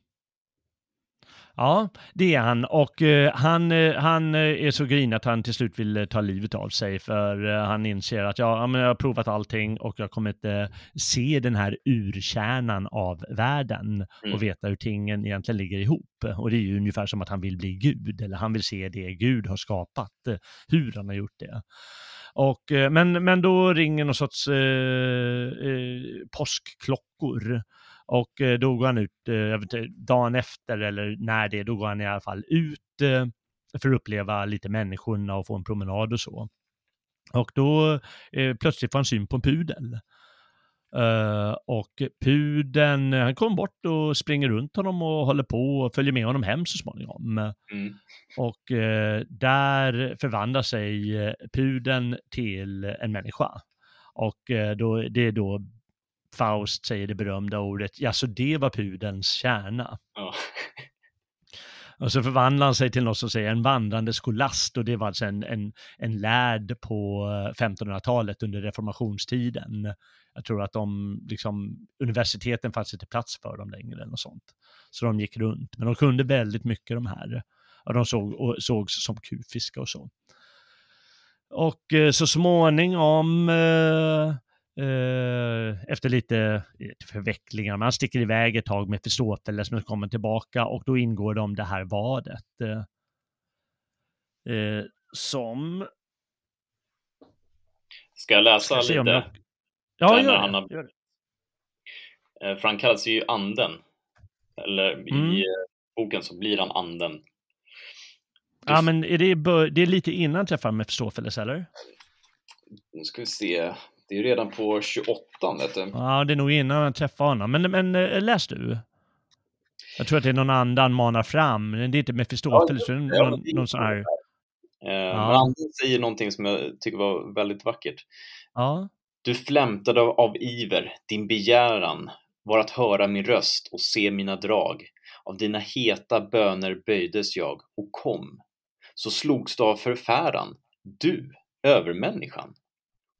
Ja, det är han. Och eh, han, eh, han eh, är så grinig att han till slut vill eh, ta livet av sig för eh, han inser att ja, jag har provat allting och jag kommer inte se den här urkärnan av världen Mm. och veta hur tingen egentligen ligger ihop. Och det är ju ungefär som att han vill bli Gud eller han vill se det Gud har skapat, hur han har gjort det. Och, men, men då ringer någon sorts eh, påskklockor och eh, då går han ut, eh, dagen efter eller när det är, då går han i alla fall ut eh, för att uppleva lite människorna och få en promenad och så. Och då plötsligt får han syn på en pudel. Och pudeln, han kommer bort och springer runt honom och håller på och följer med honom hem så småningom. Mm. Och där förvandlar sig pudeln till en människa. Och då, det är då Faust säger det berömda ordet, ja så det var pudelns kärna. Ja. Och så förvandlar han sig till något som säger en vandrande skolast och det var alltså en, en, en lärd på eh, 1500-talet under reformationstiden. Jag tror att de, liksom, universiteten fanns inte plats för dem längre eller något sånt. Så de gick runt, men de kunde väldigt mycket de här. Och de såg, och sågs som kufiska och så. Och eh, så småningom, eh, eh, efter lite eh, förvecklingar, man sticker iväg ett tag med Mefistofeles men kommer tillbaka och då ingår de det här vadet. Eh, eh, som... Ska jag läsa Ska om lite? jag- Ja, gör han det. har- Gör det. För han kallas ju anden. Eller Mm. i boken så blir han anden. Ja, men är det, det är lite innan träffar Mefistofeles, eller? Nu ska vi se. Det är ju redan på 28 vet du. Ja, det är nog innan han träffar honom. Men, men eh, läs du. Jag tror att det är någon annan manar fram. men Det är inte Mefistofeles, Ja, det någon, det är någon sån här... Eh, Ja. Men anden säger någonting som jag tycker var väldigt vackert. Ja, Du flämtade av, av iver, din begäran var att höra min röst och se mina drag. Av dina heta böner böjdes jag och kom. Så slogs du av förfäran, du, övermänniskan.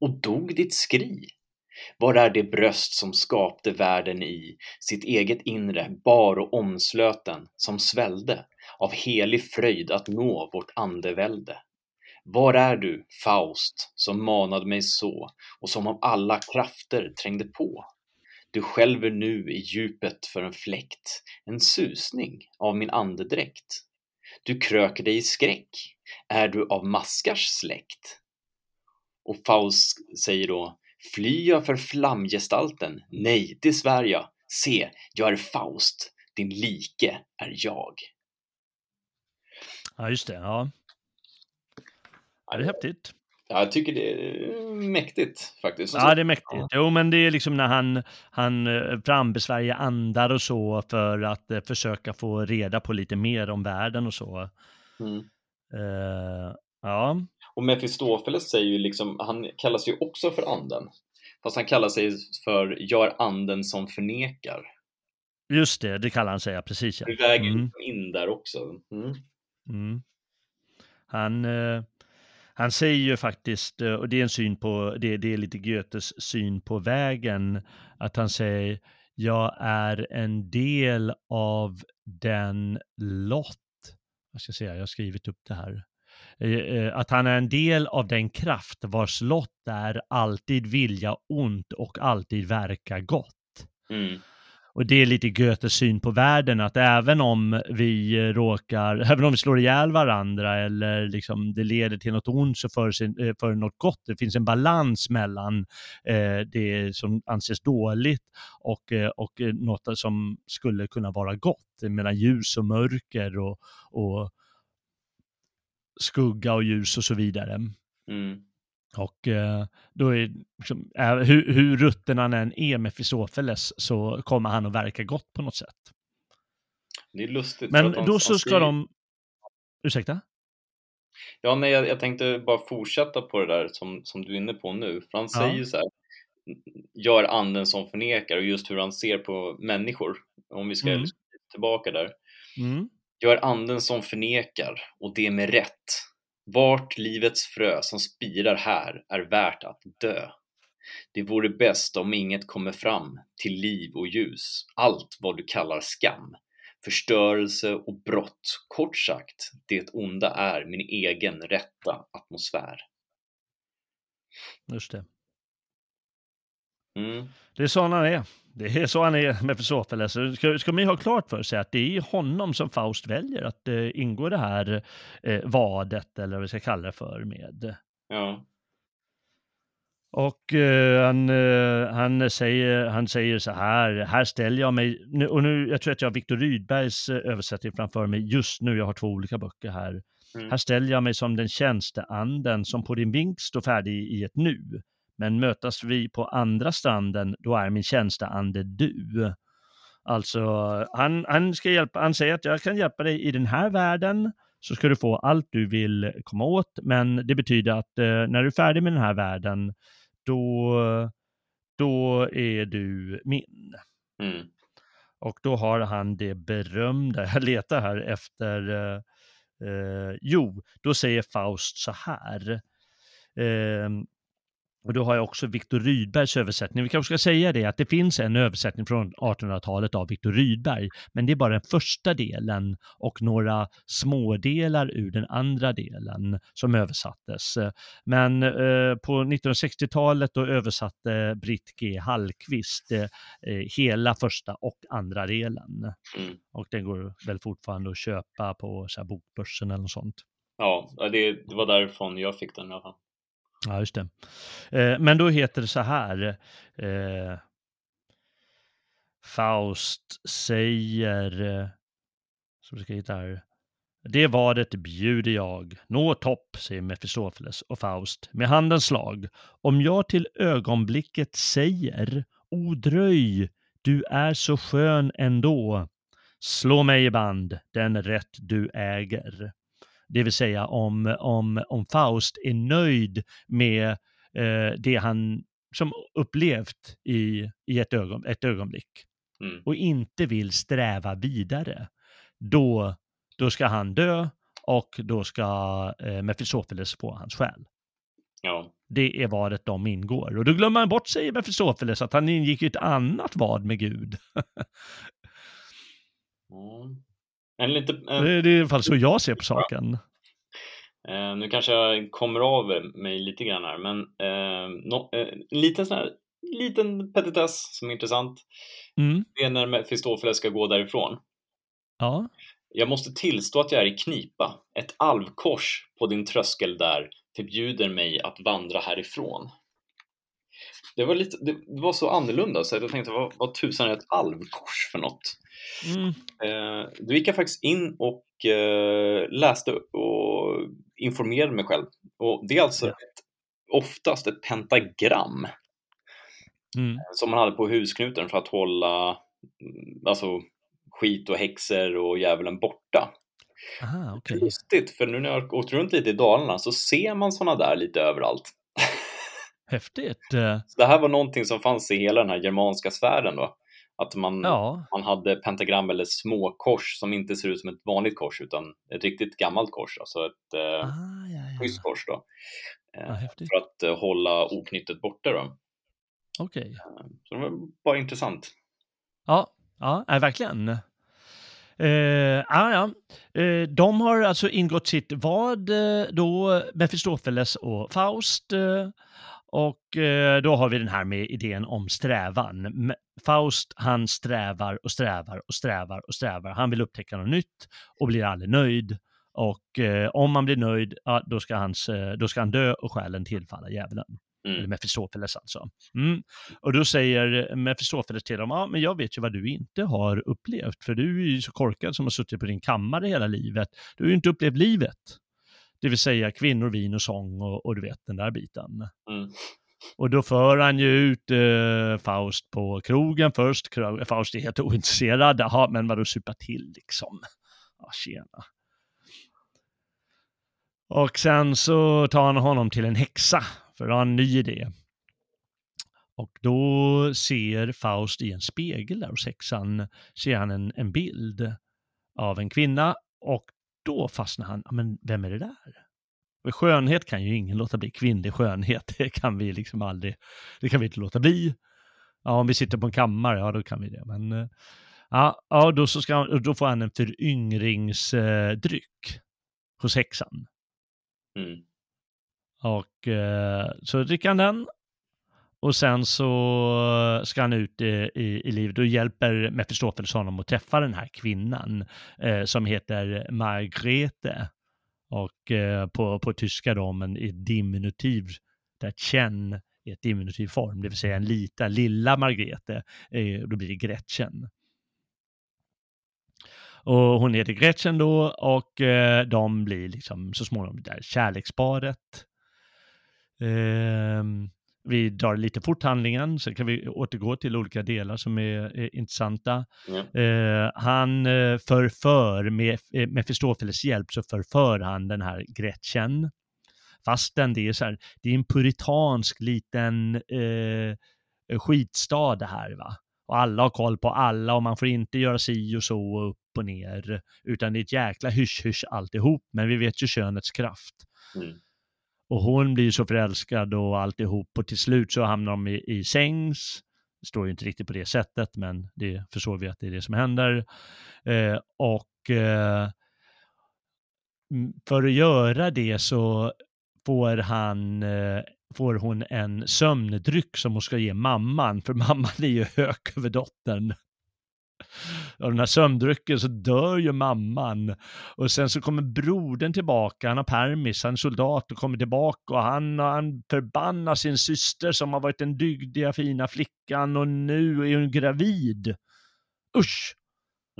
Och dog ditt skri. Var är det bröst som skapte världen i sitt eget inre bar och omslöten som svällde av helig fröjd att nå vårt andevälde? Var är du, Faust, som manade mig så och som av alla krafter trängde på? Du skälver nu i djupet för en fläkt, en susning av min andedräkt. Du kröker dig i skräck, är du av maskars släkt? Och Faust säger då, fly jag för flamgestalten? Nej, det svär jag. Se, jag är Faust, din like är jag. ja just det. Ja. ja, det är häftigt. Ja, jag tycker det är mäktigt faktiskt. Ja, det är mäktigt. Jo, men det är liksom när han, han eh, frambesvärjer andar och så för att eh, försöka få reda på lite mer om världen och så. Mm. Eh, ja, Och Mefistofeles säger ju liksom, han kallas ju också för anden. Fast han kallar sig för jag är anden som förnekar. just det, det kallar han sig, precis. Ja. Vi väger Mm. liksom in där också. Mm. Mm. Han, eh, han säger ju faktiskt, eh, och det är en syn på, det, det är lite Goethes syn på vägen, att han säger jag är en del av den lott, jag ska säga, jag har skrivit upp det här, att han är en del av den kraft vars lott är alltid vilja ont och alltid verka gott. Mm. Och det är lite Goethes syn på världen, att även om vi eh, råkar, även om vi slår ihjäl varandra eller liksom det leder till något ont så för, sin, eh, för något gott. Det finns en balans mellan eh, det som anses dåligt och, eh, och eh, något som skulle kunna vara gott, mellan ljus och mörker och, och skugga och ljus och så vidare. Mm. Och eh, då är liksom, hur, hur rutten han än är med Fisofeles så kommer han att verka gott på något sätt. Det är lustigt. Men då han- så ska de... Ursäkta? Ja, nej, jag, jag tänkte bara fortsätta på det där som, som du är inne på nu. För han Ja. säger ju så här, gör anden som förnekar och just hur han ser på människor. Om vi ska Mm. liksom tillbaka där. Mm. Gör anden som förnekar och det med rätt. Vart livets frö som spirar här är värt att dö. Det vore bäst om inget kommer fram till liv och ljus, allt vad du kallar skam, förstörelse och brott. Kort sagt, det onda är min egen rätta atmosfär. Just det. Mm. Det är så han är. Det är så han är med Fisofeles. Så Ska, ska man ju ha klart för sig att det är honom som Faust väljer att eh, ingå det här eh, vadet, eller vad vi ska kalla det för, med. Ja. Och eh, han, eh, han, säger, han säger så här, här ställer jag mig, nu, och nu, jag tror att jag har Viktor Rydbergs eh, översättning framför mig just nu, jag har två olika böcker här. Mm. Här ställer jag mig som den tjänsteanden som på din vink står färdig i ett nu. Men mötas vi på andra stranden, då är min tjänsteande du. Alltså, han, han, ska hjälpa, han säger att jag kan hjälpa dig i den här världen, så ska du få allt du vill komma åt, men det betyder att eh, när du är färdig med den här världen, då, då är du min. Mm. Och då har han det berömda, jag letar här efter, eh, eh, jo, då säger Faust så här. Eh, och då har jag också Viktor Rydbergs översättning. Vi kanske ska säga det att det finns en översättning från 1800-talet av Viktor Rydberg, men det är bara den första delen och några smådelar ur den andra delen som översattes. Men eh, på 1960-talet då översatte Britt G. Hallqvist eh, hela första och andra delen. Mm. Och den går väl fortfarande att köpa på så här bokbörsen eller något sånt. Ja, det, det var därifrån jag fick den i alla fall. Ja, just det. Eh, men då heter det så här. Eh, Faust säger, eh, ska hitta här. Det vadet bjuder jag. Nå topp, säger Mefistofeles och Faust med handens slag. Om jag till ögonblicket säger, o dröj, du är så skön ändå. Slå mig i band, den rätt du äger. Det vill säga om, om, om Faust är nöjd med eh, det han som upplevt i, i ett, ögon, ett ögonblick Mm. och inte vill sträva vidare, då, då ska han dö och då ska eh, Mefistofeles få hans själ. Ja. Det är vadet de ingår. Och då glömmer man bort, säger Mefistofeles, att han ingick i ett annat vad med Gud. Mm. En lite, det, en, är- det är i alla fall så jag ser på saken. eh, nu kanske jag kommer av mig lite grann här, men eh, nå- eh, en liten sån här liten petitess som är intressant. Mm. Det är när Mefistofeles ska gå därifrån. Ja. Jag måste tillstå att jag är i knipa. Ett alvkors på din tröskel där förbjuder mig att vandra härifrån. Det var, lite, det var så annorlunda så att jag tänkte, vad, vad tusan är ett alvkors för något? Mm. Eh, då gick jag faktiskt in och eh, läste och informerade mig själv. Och det är alltså Ja. ett, oftast ett pentagram Mm. som man hade på husknuten för att hålla mm, alltså, skit och häxor och djävulen borta. Aha, okej. Lustigt, för nu när jag åkt runt lite i Dalarna så ser man sådana där lite överallt. Häftigt. Eh, Så det här var någonting som fanns i hela den här germanska sfären då. Att man, Ja, man hade pentagram eller små kors som inte ser ut som ett vanligt kors utan ett riktigt gammalt kors, alltså ett eh, ah, ja, ja. skyddskors då. Eh, häftigt. för att eh, hålla oknyttet borta då. Okej. Så det var bara intressant. Ja, ja verkligen. Eh, ja, ja. Eh, de har alltså ingått sitt vad eh, då Mefistofeles och Faust. Eh, och eh, då har vi den här med idén om strävan. Faust, han strävar och strävar och strävar och strävar. Han vill upptäcka något nytt och blir aldrig nöjd. Och eh, om man blir nöjd, ja, då, ska hans, eh, då ska han dö och själen tillfalla djävulen. Eller Mm. Mefistofeles alltså. Mm. Och då säger Mefistofeles till dem, ja men jag vet ju vad du inte har upplevt, för du är ju så korkad som har suttit på din kammare hela livet. Du har ju inte upplevt livet. Det vill säga kvinnor, vin och sång och, och du vet den där biten. Mm. Och då för han ju ut eh, Faust på krogen först. Faust är helt ointresserad. Jaha, men vadå supa till liksom? Ja, tjena. Och sen så tar han honom till en häxa, för han har en ny idé. Och då ser Faust i en spegel där hos häxan, ser han en, en bild av en kvinna och då fastnar han, men vem är det där? Och skönhet kan ju ingen låta bli, kvinnlig skönhet, det kan vi liksom aldrig, det kan vi inte låta bli. Ja, om vi sitter på en kammare, ja då kan vi det, men eh, ja, ja då, så ska då får han en föryngringsdryck hos häxan. Mm. Och eh, så dricker han den och sen så ska han ut i, i, i livet och hjälper Mefistofeles honom att träffa den här kvinnan eh, som heter Margrete. Och eh, på, på tyska då, men i diminutiv, där Chen är ett diminutiv form, det vill säga en lita, lilla Margrete, eh, då blir det Gretchen. Och hon heter Gretchen då och eh, de blir liksom så småningom det där kärleksparet. Eh, vi drar lite fort handlingen, så kan vi återgå till olika delar som är, är intressanta. Ja. Eh, han eh, förför, med eh, Mefistofeles hjälp så förför han den här Gretchen. Fastän det är så här, det är en puritansk liten eh, skitstad det här va. Och alla har koll på alla och man får inte göra si och så och upp och ner. Utan det är ett jäkla hysch-hysch alltihop. Men vi vet ju könets kraft. Mm. Och hon blir så förälskad och alltihop och till slut så hamnar de i, i sängs. Det står ju inte riktigt på det sättet men det förstår vi att det är det som händer. Eh, och eh, för att göra det så får han eh, får hon en sömndryck som hon ska ge mamman, för mamman är ju hök över dottern. Av den här sömndrycken så dör ju mamman. Och sen så kommer brodern tillbaka, han har permis, han är soldat och kommer tillbaka och han, han förbannar sin syster som har varit den dygdiga fina flickan och nu är hon gravid. Usch!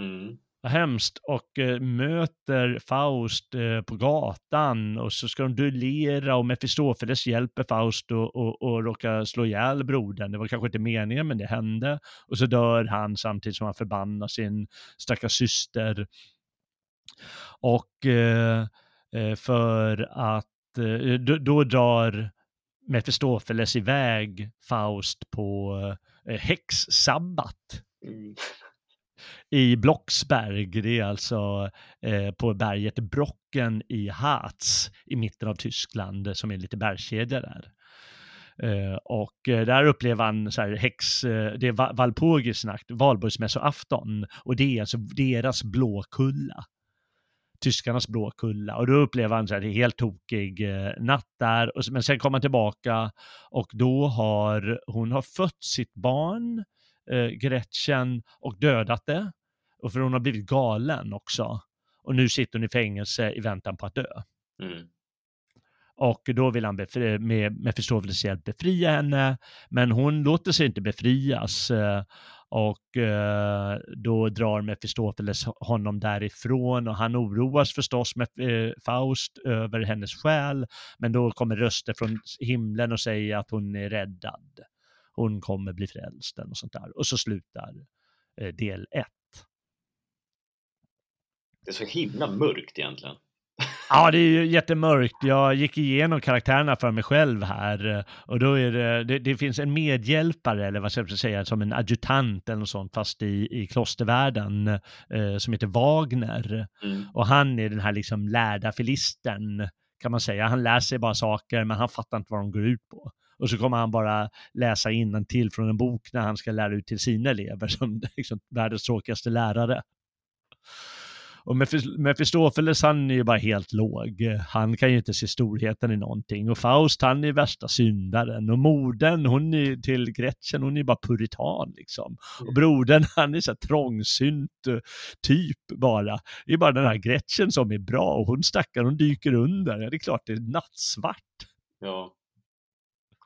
Mm. Vad hemskt. Och eh, möter Faust eh, på gatan och så ska de duellera och Mefistofeles hjälper Faust och, och, och råkar slå ihjäl brodern. Det var kanske inte meningen men det hände. Och så dör han samtidigt som han förbannar sin stackars syster. Och eh, eh för att eh, då, då drar Mefistofeles iväg Faust på eh, häxsabbat. Mm i Blocksberg. Det är alltså eh, på berget Brocken i Harz i mitten av Tyskland som är lite bergskedja där. Eh, och eh, där upplever han så här häx, eh, det är Walpurgisnacht, valborgsmässoafton och det är alltså deras blåkulla. Tyskarnas blåkulla och då upplever han så här, det är helt tokig eh, natt där, och, men sen kommer han tillbaka och då har hon har fött sitt barn eh, Gretchen och dödat det. Och för hon har blivit galen också. Och nu sitter hon i fängelse i väntan på att dö. Mm. Och då vill han befri, med Mefistofeles hjälp befria henne, men hon låter sig inte befrias. Eh, och eh, då drar Mefistofeles honom därifrån och han oroas förstås med eh, Faust över hennes själ. Men då kommer röster från himlen och säger att hon är räddad hon kommer bli frälst och sånt där. Och så slutar del ett. Det är så himla mörkt egentligen. Ja, det är ju jättemörkt. Jag gick igenom karaktärerna för mig själv här och då är det, det, det finns en medhjälpare eller vad ska jag säga, som en adjutant eller något sånt, fast i, i klostervärlden eh, som heter Wagner. Mm. Och han är den här liksom lärda filisten kan man säga. Han lär sig bara saker, men han fattar inte vad de går ut på. Och så kommer han bara läsa till från en bok när han ska lära ut till sina elever som liksom, världens tråkigaste lärare. Och Mefistofeles han är ju bara helt låg. Han kan ju inte se storheten i någonting. Och Faust han är värsta syndaren. Och modern hon är till Gretchen, hon är bara puritan liksom. Och brodern han är så här trångsynt typ bara. Det är bara den här Gretchen som är bra och hon stackar, hon dyker under. Ja, det är klart det är nattsvart. Ja.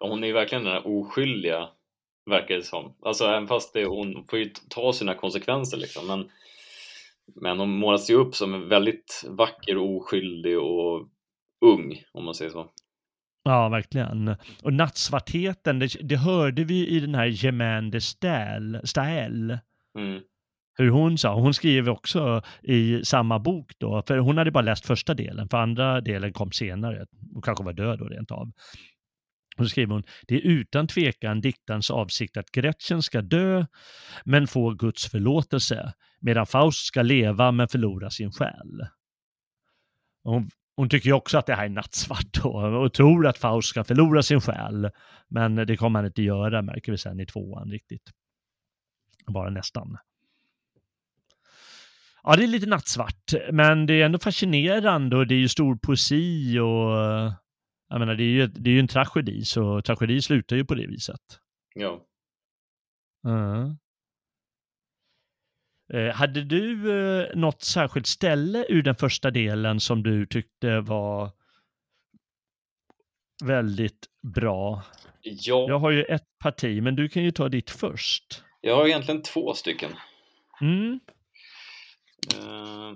Och hon är verkligen den här oskyldiga, verkar det som. Alltså även fast det, hon får ju ta sina konsekvenser liksom. Men, men hon målas ju upp som väldigt vacker och oskyldig och ung, om man säger så. Ja, verkligen. Och nattsvartheten, det, det hörde vi i den här Gemander Stael. Mm. Hur hon sa, hon skriver också i samma bok då, för hon hade bara läst första delen, för andra delen kom senare, och kanske var död då rent av. Och så skriver hon, det är utan tvekan diktarens avsikt att Gretchen ska dö, men få Guds förlåtelse, medan Faust ska leva men förlora sin själ. Hon, hon tycker ju också att det här är nattsvart då, och tror att Faust ska förlora sin själ, men det kommer han inte göra, märker vi sen i tvåan riktigt. Bara nästan. Ja, det är lite nattsvart, men det är ändå fascinerande och det är ju stor poesi och jag menar, det är ju, det är ju en tragedi, så tragedi slutar ju på det viset. Ja. Uh. Eh, hade du eh, något särskilt ställe ur den första delen som du tyckte var väldigt bra? Ja, Jag har ju ett parti, men du kan ju ta ditt först. jag har egentligen två stycken. Mm. Eh,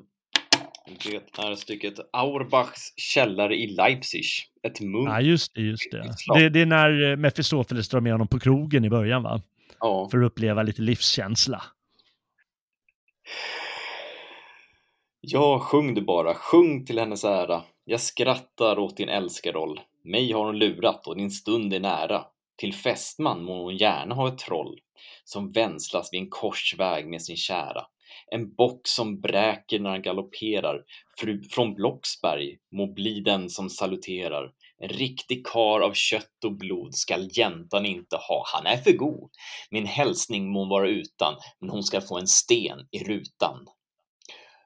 Det är stycket Auerbachs källare i Leipzig. Ett munk. Ja, just det, just det. Det. Det är när eh, Mefistofeles drar med honom på krogen i början, va? Ja. För att uppleva lite livskänsla. Ja, sjung du bara, sjung till hennes ära. Jag skrattar åt din älskaroll. Mig har hon lurat och din stund är nära. Till fästman må hon gärna ha ett troll som vänslas vid en korsväg med sin kära. En bock som bräker när han galopperar. Fru från Blocksberg må bli den som saluterar. En riktig kar av kött och blod skall jäntan inte ha, han är för god. Min hälsning må vara utan, men hon ska få en sten i rutan.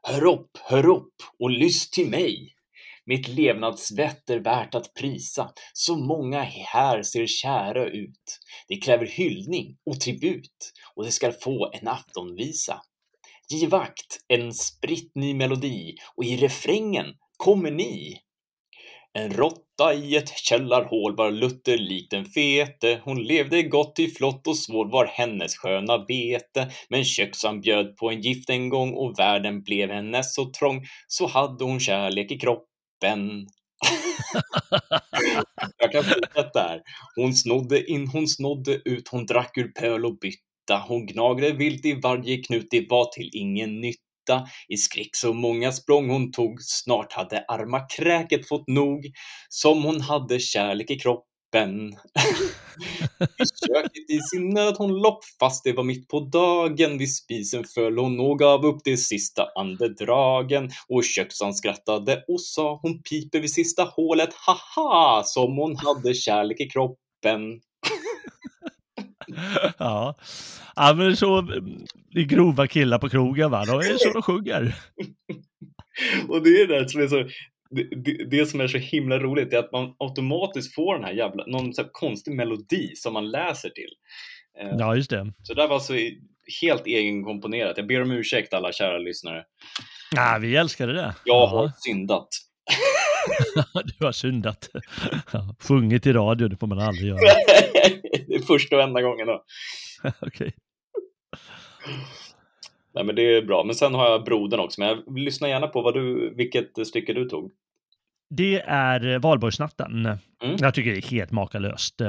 Hör upp, hör upp och lyss till mig. Mitt levnadsvett är värt att prisa. Så många här ser kära ut. Det kräver hyllning och tribut och det ska få en aftonvisa. Giv vakt, en spritt ny melodi och i refrängen kommer ni. En råtta i ett källarhål var Luther likt en fete. Hon levde gott i flott och svår var hennes sköna bete. Men köksan bjöd på en gift en gång och världen blev hennes så trång. Så hade hon kärlek i kroppen. Jag kan fortsätta här. Hon snodde in, hon snodde ut, hon drack ur pöl och bytta. Hon gnagde vilt i varje knut, det var till ingen nytta. I skräck så många språng hon tog, snart hade arma kräket fått nog, som hon hade kärlek i kroppen. I köket i sin nöd hon lopp, fast det var mitt på dagen. Vid spisen föll hon och gav upp de sista andedragen. Och köksan skrattade och sa hon piper vid sista hålet, haha, som hon hade kärlek i kroppen. ja. ja, men så det är grova killar på krogen, va? De är så de sjunger. Och det är det där som är så det, det, som är så himla roligt är att man automatiskt får den här jävla, någon så här konstig melodi som man läser till. Eh, Ja, just det. Så det där var så helt egenkomponerat. Jag ber om ursäkt alla kära lyssnare. Ja, vi älskade det. Jag har syndat. du har syndat. Sjungit i radio, det får man aldrig göra. det är första och enda gången då. Okej. Nej men det är bra. Men sen har jag brodern också. Men jag lyssnar gärna på vad du, vilket stycke du tog. Det är eh, valborgsnatten. Mm. Jag tycker det är helt makalöst.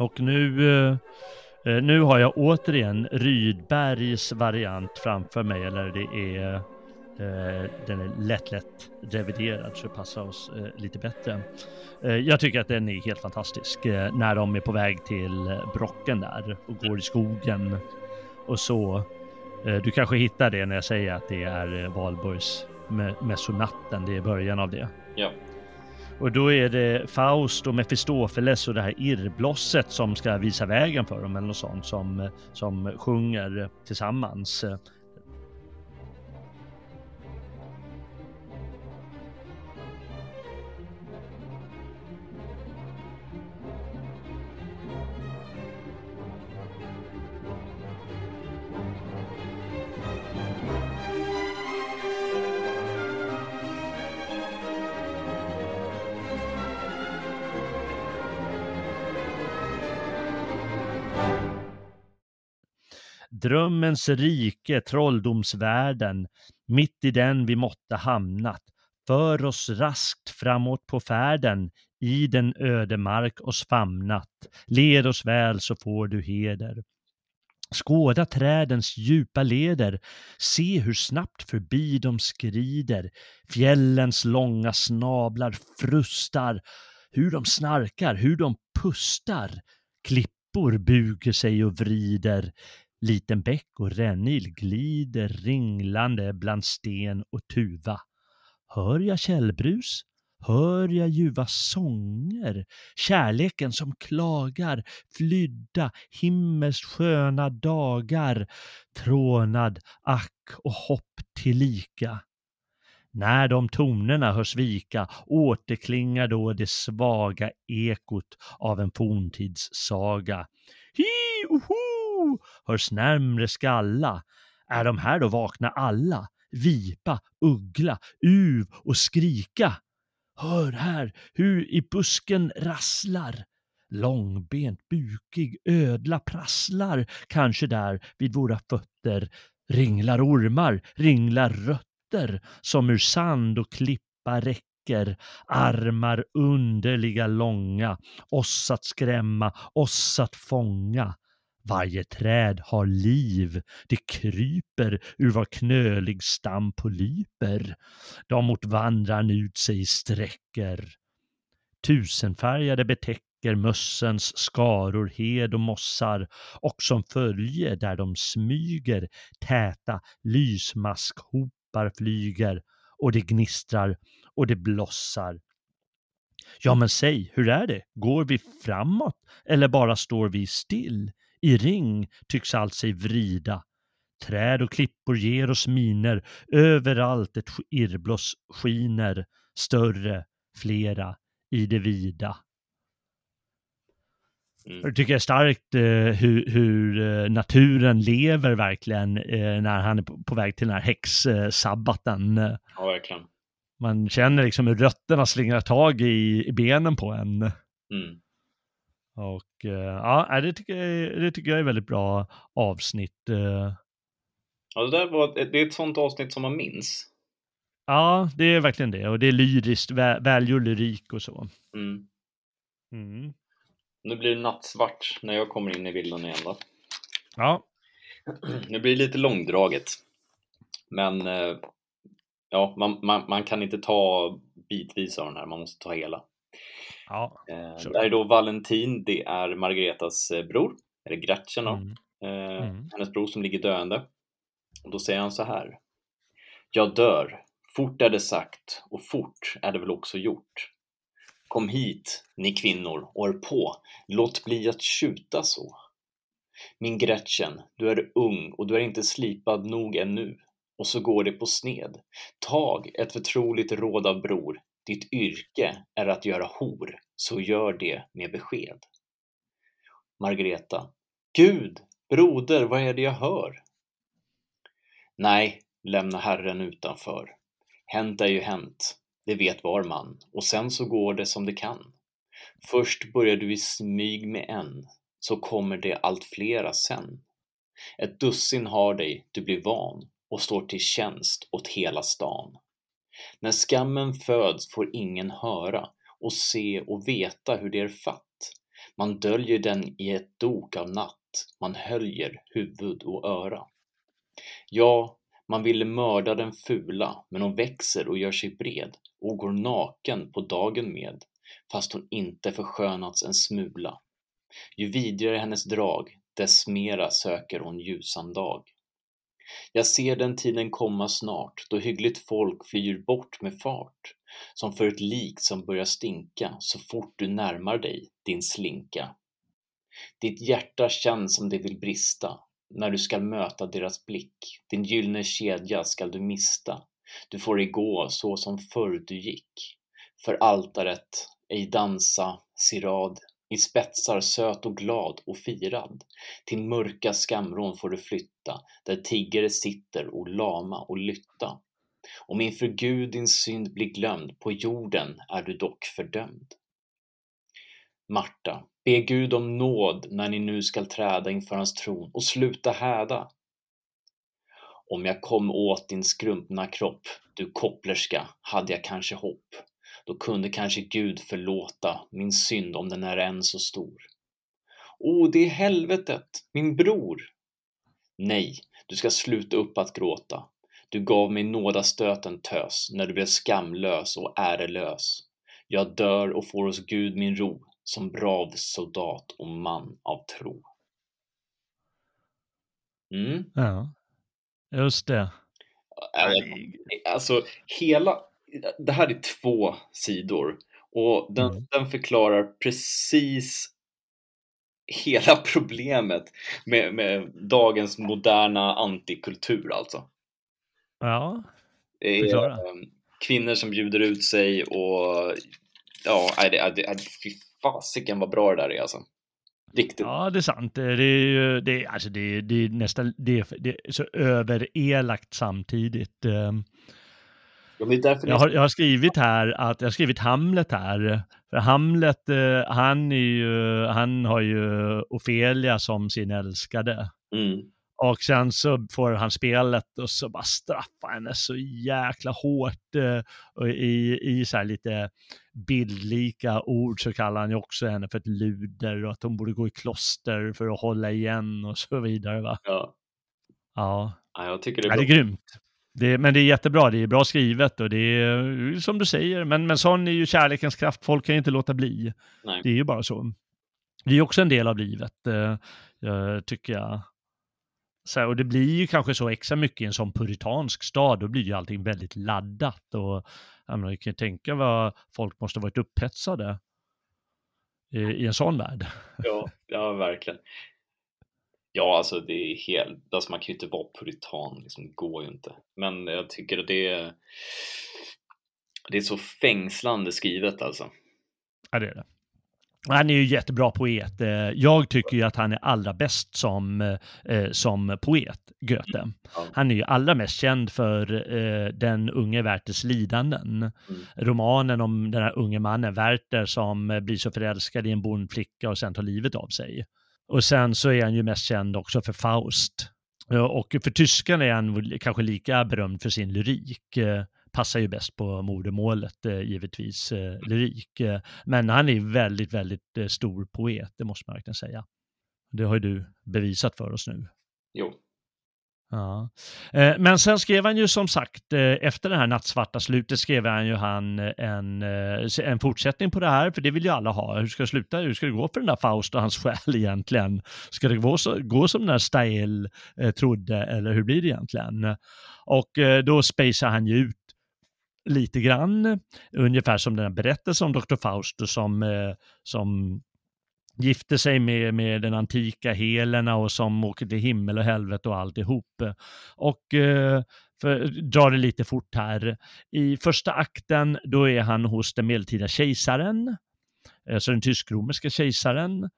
Och nu, eh, eh, nu har jag återigen Rydbergs variant framför mig, eller det är eh, den är lätt, lätt reviderad så det passar oss eh, lite bättre. Eh, jag tycker att den är helt fantastisk eh, när de är på väg till eh, Brocken där och går i skogen och så. Eh, du kanske hittar det när jag säger att det är eh, Valborgs me- det är början av det. Ja. Och då är det Faust och Mefistofeles och det här irrblosset som ska visa vägen för dem eller något sånt som, som sjunger tillsammans. Ormens rike, trolldomsvärlden, mitt i den vi måtte hamnat, för oss raskt framåt på färden, i den ödemark oss famnat. Led oss väl så får du heder. Skåda trädens djupa leder, se hur snabbt förbi de skrider. Fjällens långa snablar frustar, hur de snarkar, hur de pustar. Klippor buger sig och vrider, liten bäck och rännil glider ringlande bland sten och tuva. Hör jag källbrus? Hör jag ljuva sånger, kärleken som klagar, flydda himmels sköna dagar, trånad, ack och hopp tillika. När de tonerna hörs vika återklingar då det svaga ekot av en forntidssaga. Hi, oho, hörs närmre skalla. Är de här då vakna alla? Vipa, uggla, uv och skrika. Hör här hur i busken rasslar. Långbent, bukig ödla prasslar kanske där vid våra fötter. Ringlar ormar, ringlar rötter som ur sand och klippa räcker. Armar underliga långa, oss att skrämma, oss att fånga. Varje träd har liv, det kryper ur var knölig stam polyper. De mot vandran ut sig sträcker. Tusenfärgade betäcker mössens skaror hed och mossar och som följe där de smyger täta lysmaskhopar flyger och det gnistrar och det blossar. Ja men säg, hur är det? Går vi framåt eller bara står vi still? I ring tycks allt sig vrida. Träd och klippor ger oss miner, överallt ett irrbloss skiner, större, flera, i det vida. Mm. Jag tycker det är starkt eh, hur, hur eh, naturen lever verkligen eh, när han är på, på, väg till den här häxsabbaten. Ja, verkligen. Man känner liksom hur rötterna slingrar tag i, i benen på en. Mm. Och uh, ja, det tycker, jag, det tycker jag är väldigt bra avsnitt. Uh. Ja, det, där var, det är ett sånt avsnitt som man minns. Ja, det är verkligen det. Och det är lyriskt, vä lyrik och så. Mm. Mm. Nu blir det nattsvart när jag kommer in i bilden igen va? Ja. Nu blir det lite långdraget. Men eh, ja, man, man, man kan inte ta bitvis av den här, man måste ta hela. Ja, eh, det är då Valentin, det är Margaretas eh, bror, eller Gretchen då, mm. Eh, mm. hennes bror som ligger döende. Och då säger han så här. Jag dör, fort är det sagt och fort är det väl också gjort. Kom hit, ni kvinnor, och hör på, låt bli att tjuta så. Min Gretchen, du är ung och du är inte slipad nog ännu. Och så går det på sned. Tag ett förtroligt råd av bror, ditt yrke är att göra hor, så gör det med besked. Margareta. Gud, broder, vad är det jag hör? Nej, lämna Herren utanför. Hänt är ju hänt, det vet var man, och sen så går det som det kan. Först börjar du i smyg med en, så kommer det allt flera sen. Ett dussin har dig, du blir van och står till tjänst åt hela stan. När skammen föds får ingen höra och se och veta hur det är fatt. Man döljer den i ett dok av natt, man höljer huvud och öra. Ja, man ville mörda den fula, men hon växer och gör sig bred och går naken på dagen med, fast hon inte förskönats en smula. Ju vidrigare hennes drag, dess mera söker hon ljusan dag. Jag ser den tiden komma snart, då hyggligt folk flyr bort med fart, som för ett lik som börjar stinka så fort du närmar dig, din slinka. Ditt hjärta känns som det vill brista, när du skall möta deras blick. Din gyllene kedja skall du mista. Du får ej gå så som förr du gick. För altaret, ej dansa, sirad, i spetsar söt och glad och firad. Till mörka skamrån får du flytta, där tiggare sitter och lama och lytta. Om inför Gud din synd blir glömd, på jorden är du dock fördömd. Marta, Be Gud om nåd när ni nu skall träda inför hans tron och sluta häda. Om jag kom åt din skrumpna kropp, du kopplerska, hade jag kanske hopp. Då kunde kanske Gud förlåta min synd om den är än så stor. O, det är helvetet, min bror! Nej, du ska sluta upp att gråta. Du gav mig nådastöten tös, när du blev skamlös och ärelös. Jag dör och får hos Gud min ro, som brav soldat och man av tro. Mm. Ja, just det. Alltså, hela... Det här är två sidor och den, mm. den förklarar precis hela problemet med, med dagens moderna antikultur alltså. Ja, förklara. Kvinnor som bjuder ut sig och ja, det, det, fy fasiken vad bra det där är alltså. Riktigt. Ja, det är sant. Det är ju det, alltså det, det är nästan det, det är så överelakt samtidigt. Ja, jag, har, jag har skrivit här att jag har skrivit Hamlet här. För Hamlet, eh, han, är ju, han har ju Ofelia som sin älskade. Mm. Och sen så får han spelet och så bara straffar henne så jäkla hårt. Eh, och i, i så här lite bildlika ord så kallar han ju också henne för ett luder och att hon borde gå i kloster för att hålla igen och så vidare. Va? Ja. Ja. ja jag tycker det är, ja, det är grymt. Det, men det är jättebra, det är bra skrivet och det är som du säger, men, men sån är ju kärlekens kraft, folk kan ju inte låta bli. Nej. Det är ju bara så. Det är också en del av livet, eh, tycker jag. Så här, och det blir ju kanske så extra mycket i en sån puritansk stad, då blir ju allting väldigt laddat och jag kan tänka vad folk måste varit upphetsade i, i en sån värld. Ja, ja verkligen. Ja, alltså det är helt, alltså man kan ju inte vara puritan, liksom, det går ju inte. Men jag tycker att det är, det är så fängslande skrivet alltså. Ja, det är det. Han är ju jättebra poet. Eh, jag tycker ju att han är allra bäst som, eh, som poet, Goethe. Han är ju allra mest känd för eh, Den unge Werthers lidanden. Mm. Romanen om den här unge mannen Werther som blir så förälskad i en bondflicka och sen tar livet av sig. Och sen så är han ju mest känd också för Faust. Och för tyskarna är han kanske lika berömd för sin lyrik eh, passar ju bäst på modermålet eh, givetvis, eh, lyrik. Men han är väldigt, väldigt stor poet, det måste man verkligen säga. Det har ju du bevisat för oss nu. Jo. Ja. Eh, men sen skrev han ju som sagt, eh, efter det här nattsvarta slutet skrev han ju han eh, en, en fortsättning på det här, för det vill ju alla ha. Hur ska det sluta? Hur ska det gå för den där Faust och hans själ egentligen? Ska det gå, så, gå som den där Stael trodde, eller hur blir det egentligen? Och då spacear han ju ut lite grann, ungefär som den här berättelsen om Dr. Faust, som, som gifte sig med, med den antika Helena och som åker till himmel och helvete och alltihop. Och eh, för, drar det lite fort här. I första akten då är han hos den medeltida kejsaren, alltså den tysk-romerska kejsaren.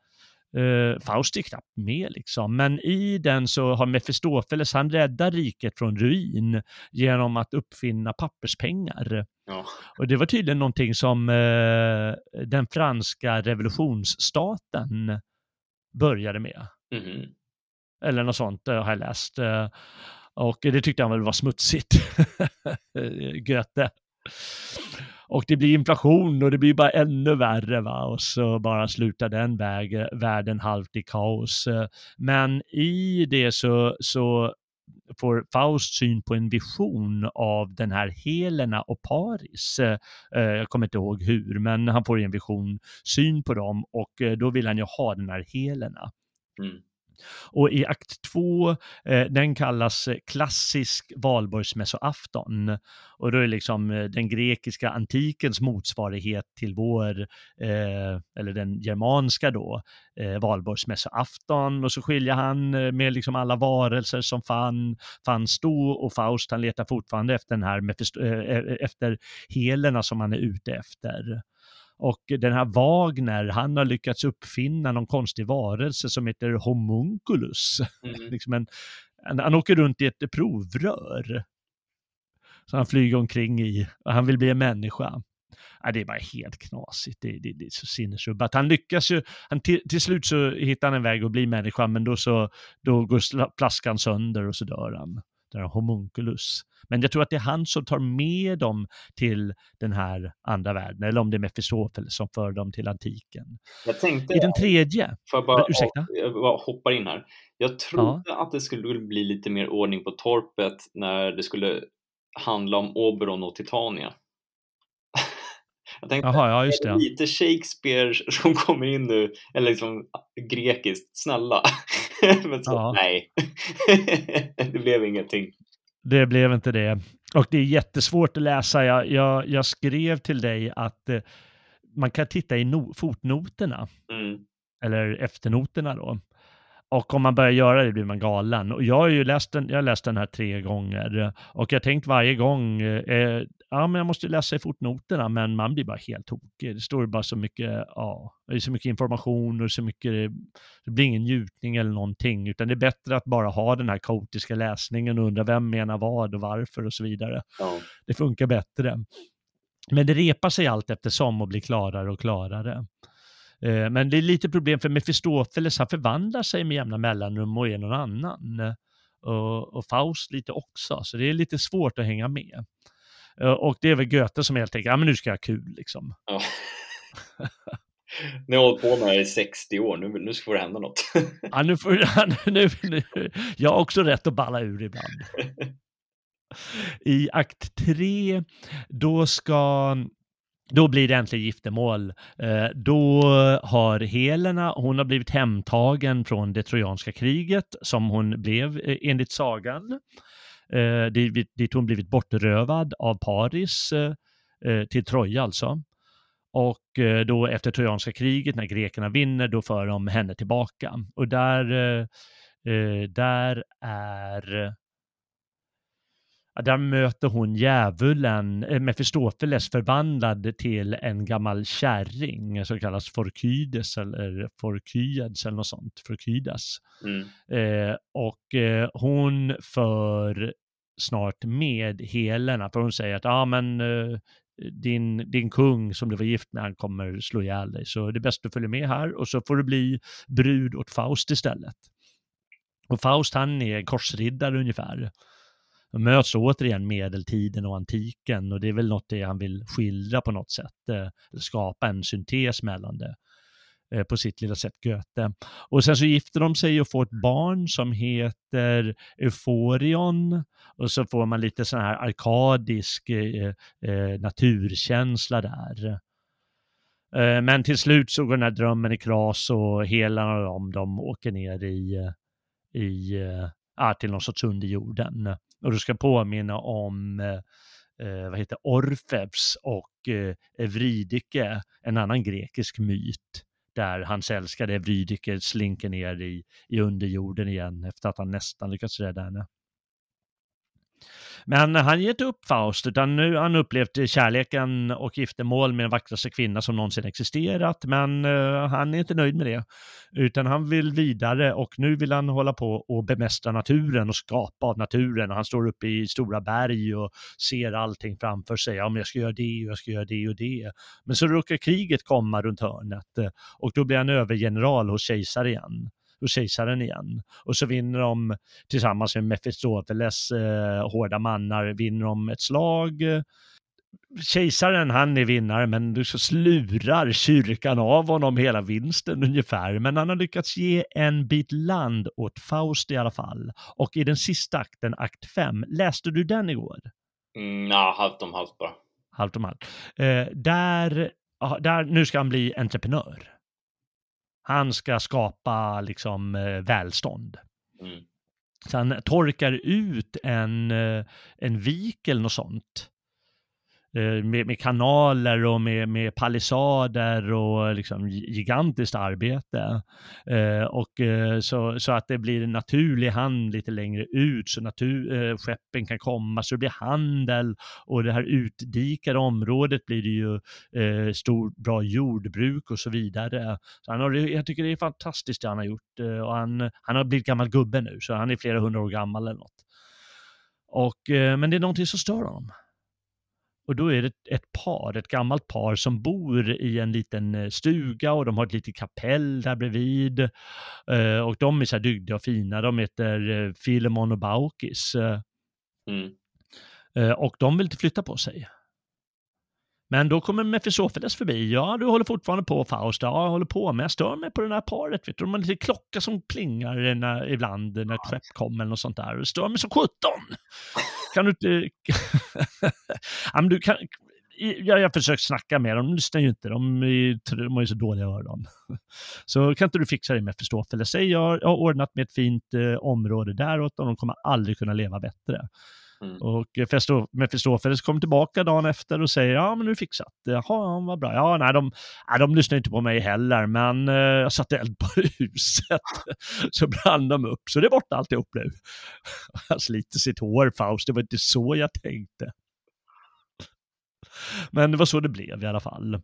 Uh, Faust är knappt med liksom, men i den så har Mefistofeles, han räddar riket från ruin genom att uppfinna papperspengar. Ja. Och det var tydligen någonting som uh, den franska revolutionsstaten började med. Mm. Eller något sånt uh, har jag läst. och det tyckte han väl var smutsigt. Goethe. Och det blir inflation och det blir bara ännu värre va och så bara slutar den väg, världen halvt i kaos. Men i det så, så får Faust syn på en vision av den här Helena och Paris. Eh, jag kommer inte ihåg hur, men han får en vision, syn på dem och eh, då vill han ju ha den här Helena. Mm. Och i akt två, eh, den kallas eh, klassisk valborgsmässoafton. Och då är det liksom eh, den grekiska antikens motsvarighet till vår, eh, eller den germanska då, eh, valborgsmässoafton. Och så skiljer han eh, med liksom alla varelser som fann, fanns då och Faust han letar fortfarande efter den här, efter helerna som han är ute efter. Och den här Wagner, han har lyckats uppfinna någon konstig varelse som heter homunculus. Mm. liksom en, han, han åker runt i ett provrör. Så han flyger omkring i, och han vill bli en människa. ja, det är bara helt knasigt. Det, det, det är så sinnesrubbat. Han lyckas ju, han till, till slut så hittar han en väg att bli människa, men då, så, då går flaskan sönder och så dör han. Den här homunculus. Men jag tror att det är han som tar med dem till den här andra världen, eller om det är Mefistofeles som för dem till antiken. Jag tänkte, I den tredje, jag bara, ursäkta? Jag bara hoppar in här. Jag trodde ja. att det skulle bli lite mer ordning på torpet när det skulle handla om Oberon och Titania. Jag tänkte, Jaha, ja, just det. lite Shakespeare som kommer in nu, eller liksom grekiskt, snälla. Men så, ja. nej, det blev ingenting. Det blev inte det. Och det är jättesvårt att läsa. Jag, jag, jag skrev till dig att eh, man kan titta i no fotnoterna, mm. eller efternoterna då. Och om man börjar göra det blir man galen. Och jag har ju läst den, jag läst den här tre gånger och jag har tänkt varje gång, eh, ja men jag måste läsa i fotnoterna, men man blir bara helt tokig. Det står bara så mycket, ja, det är så mycket information och så mycket, det blir ingen njutning eller någonting, utan det är bättre att bara ha den här kaotiska läsningen och undra vem menar vad och varför och så vidare. Ja. Det funkar bättre. Men det repar sig allt eftersom och blir klarare och klarare. Eh, men det är lite problem för Mefistofeles, han förvandlar sig med jämna mellanrum och är någon annan. Och, och Faust lite också, så det är lite svårt att hänga med. Eh, och det är väl Goethe som helt enkelt, ja men nu ska jag ha kul liksom. Ja. Ni har hållit på med det i 60 år, nu, nu får det hända något. ja, nu får, nu, nu, jag har också rätt att balla ur ibland. I akt 3, då ska då blir det äntligen giftermål. Eh, då har Helena, hon har blivit hemtagen från det trojanska kriget som hon blev eh, enligt sagan. Eh, dit hon blivit bortrövad av Paris till Troja alltså. Och då efter trojanska kriget, när grekerna vinner, då för de henne tillbaka. Och där, där är där möter hon djävulen, eh, Mefistofeles förvandlad till en gammal kärring som kallas Forkydes eller Forkyades eller något sånt, Forkydas. Mm. Eh, och eh, hon för snart med Helena, för hon säger att ja ah, men eh, din, din kung som du var gift med, han kommer slå ihjäl dig, så det är bäst att du följer med här och så får du bli brud åt Faust istället. Och Faust han är korsriddare ungefär De möts återigen medeltiden och antiken och det är väl något det han vill skildra på något sätt, eh, skapa en syntes mellan det eh, på sitt lilla sätt Goethe. Och sen så gifter de sig och får ett barn som heter Euforion och så får man lite sån här arkadisk eh, eh, naturkänsla där. Eh, men till slut så går den här drömmen i kras och hela dem, de åker ner i, i ja, till någon sorts underjorden. Och du ska påminna om eh, vad heter Orfeus och eh, Evridike, en annan grekisk myt där hans älskade Vrydiker slinker ner i, i underjorden igen efter att han nästan lyckats rädda henne. Men han ger inte upp Faust, utan nu har han upplevt kärleken och giftermål med den vackraste kvinna som någonsin existerat, men uh, han är inte nöjd med det. Utan han vill vidare och nu vill han hålla på och bemästra naturen och skapa av naturen. Och han står uppe i stora berg och ser allting framför sig. Ja, men jag ska göra det och jag ska göra det och det. Men så råkar kriget komma runt hörnet eh, och då blir han övergeneral hos kejsaren igen och kejsaren igen. Och så vinner de tillsammans med Mefistofeles eh, hårda mannar, vinner de ett slag. Kejsaren han är vinnare men så slurar kyrkan av honom hela vinsten ungefär. Men han har lyckats ge en bit land åt Faust i alla fall. Och i den sista akten, akt 5, läste du den igår? Mm, ja, halvt om halvt bara. Halvt om halvt. Eh, där, där, nu ska han bli entreprenör. Han ska skapa liksom eh, välstånd. Mm. Så han torkar ut en, eh, en vik eller något sånt. Eh, med, med, kanaler och med, med palissader och liksom gigantiskt arbete. Eh, och eh, så, så att det blir en naturlig hand lite längre ut så natur, eh, skeppen kan komma så det blir handel och det här utdikade området blir det ju eh, stor, bra jordbruk och så vidare. Så han har, jag tycker det är fantastiskt det han har gjort eh, och han, han har blivit gammal gubbe nu så han är flera hundra år gammal eller något. Och, eh, men det är någonting som stör honom. Och då är det ett par, ett gammalt par som bor i en liten eh, stuga och de har ett litet kapell där bredvid. Eh, och de är så här dygdiga och fina. De heter eh, Filemon och Baukis. Mm. Och de vill inte flytta på sig. Men då kommer Mefistofeles förbi. Ja, du håller fortfarande på Faust. Ja, jag håller på, men jag stör mig på den här paret. Vet du? De har en liten klocka som plingar när, ibland när ett skepp kommer eller något sånt där. Det stör mig som sjutton. Kan du inte... ja, du kan... Jag, har försökt snacka med dem, de lyssnar ju inte. De, är, de har ju så dåliga öron. Så kan inte du fixa det med förståelse? Säg jag har ordnat med ett fint eh, område där och. De kommer aldrig kunna leva bättre. Mm. Och Mefistofeles kommer tillbaka dagen efter och säger ja men nu fixat. Jaha, vad bra. Ja, nej, de, nej, de lyssnar inte på mig heller, men eh, jag satte eld på huset. så brann de upp, så det är borta alltihop nu. Han sliter sitt hår, Faust, det var inte så jag tänkte. Men det var så det blev i alla fall.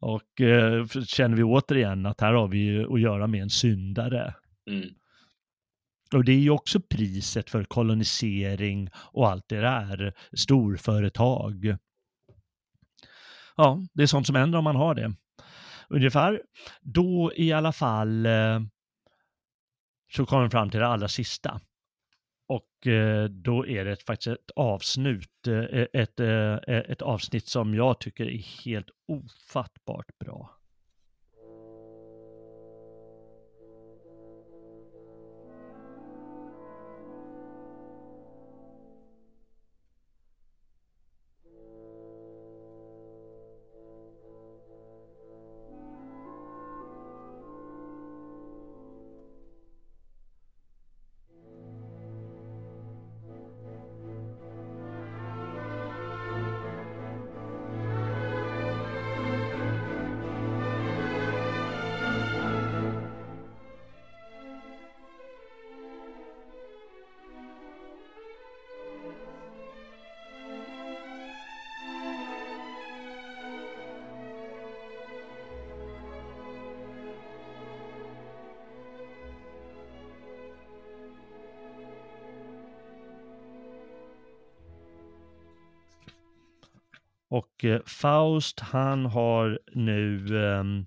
Och eh, känner vi återigen att här har vi att göra med en syndare. Mm. Och det är ju också priset för kolonisering och allt det där, storföretag. Ja, det är sånt som händer om man har det. Ungefär då i alla fall eh, så kommer vi fram till det allra sista. Och eh, då är det faktiskt ett avsnitt, eh, ett, ett, ett avsnitt som jag tycker är helt ofattbart bra. Och Faust, han har nu ehm,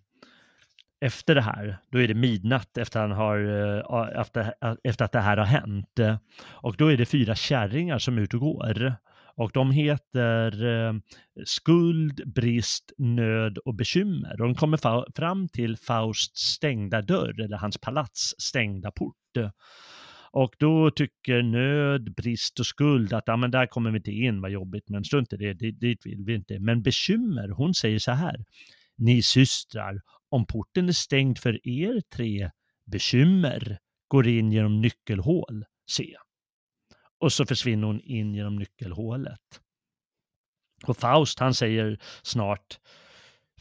efter det här, då är det midnatt efter, han har, eh, efter, efter att det här har hänt. Eh, och då är det fyra kärringar som är ute och går. Och de heter eh, skuld, brist, nöd och bekymmer. Och de kommer fram till Fausts stängda dörr, eller hans palats stängda port. Och då tycker nöd, brist och skuld att ja, men där kommer vi inte in, vad jobbigt, men strunt i det, dit vill vi inte. Men bekymmer, hon säger så här, ni systrar, om porten är stängd för er tre, bekymmer går in genom nyckelhål, se. Och så försvinner hon in genom nyckelhålet. Och Faust han säger snart,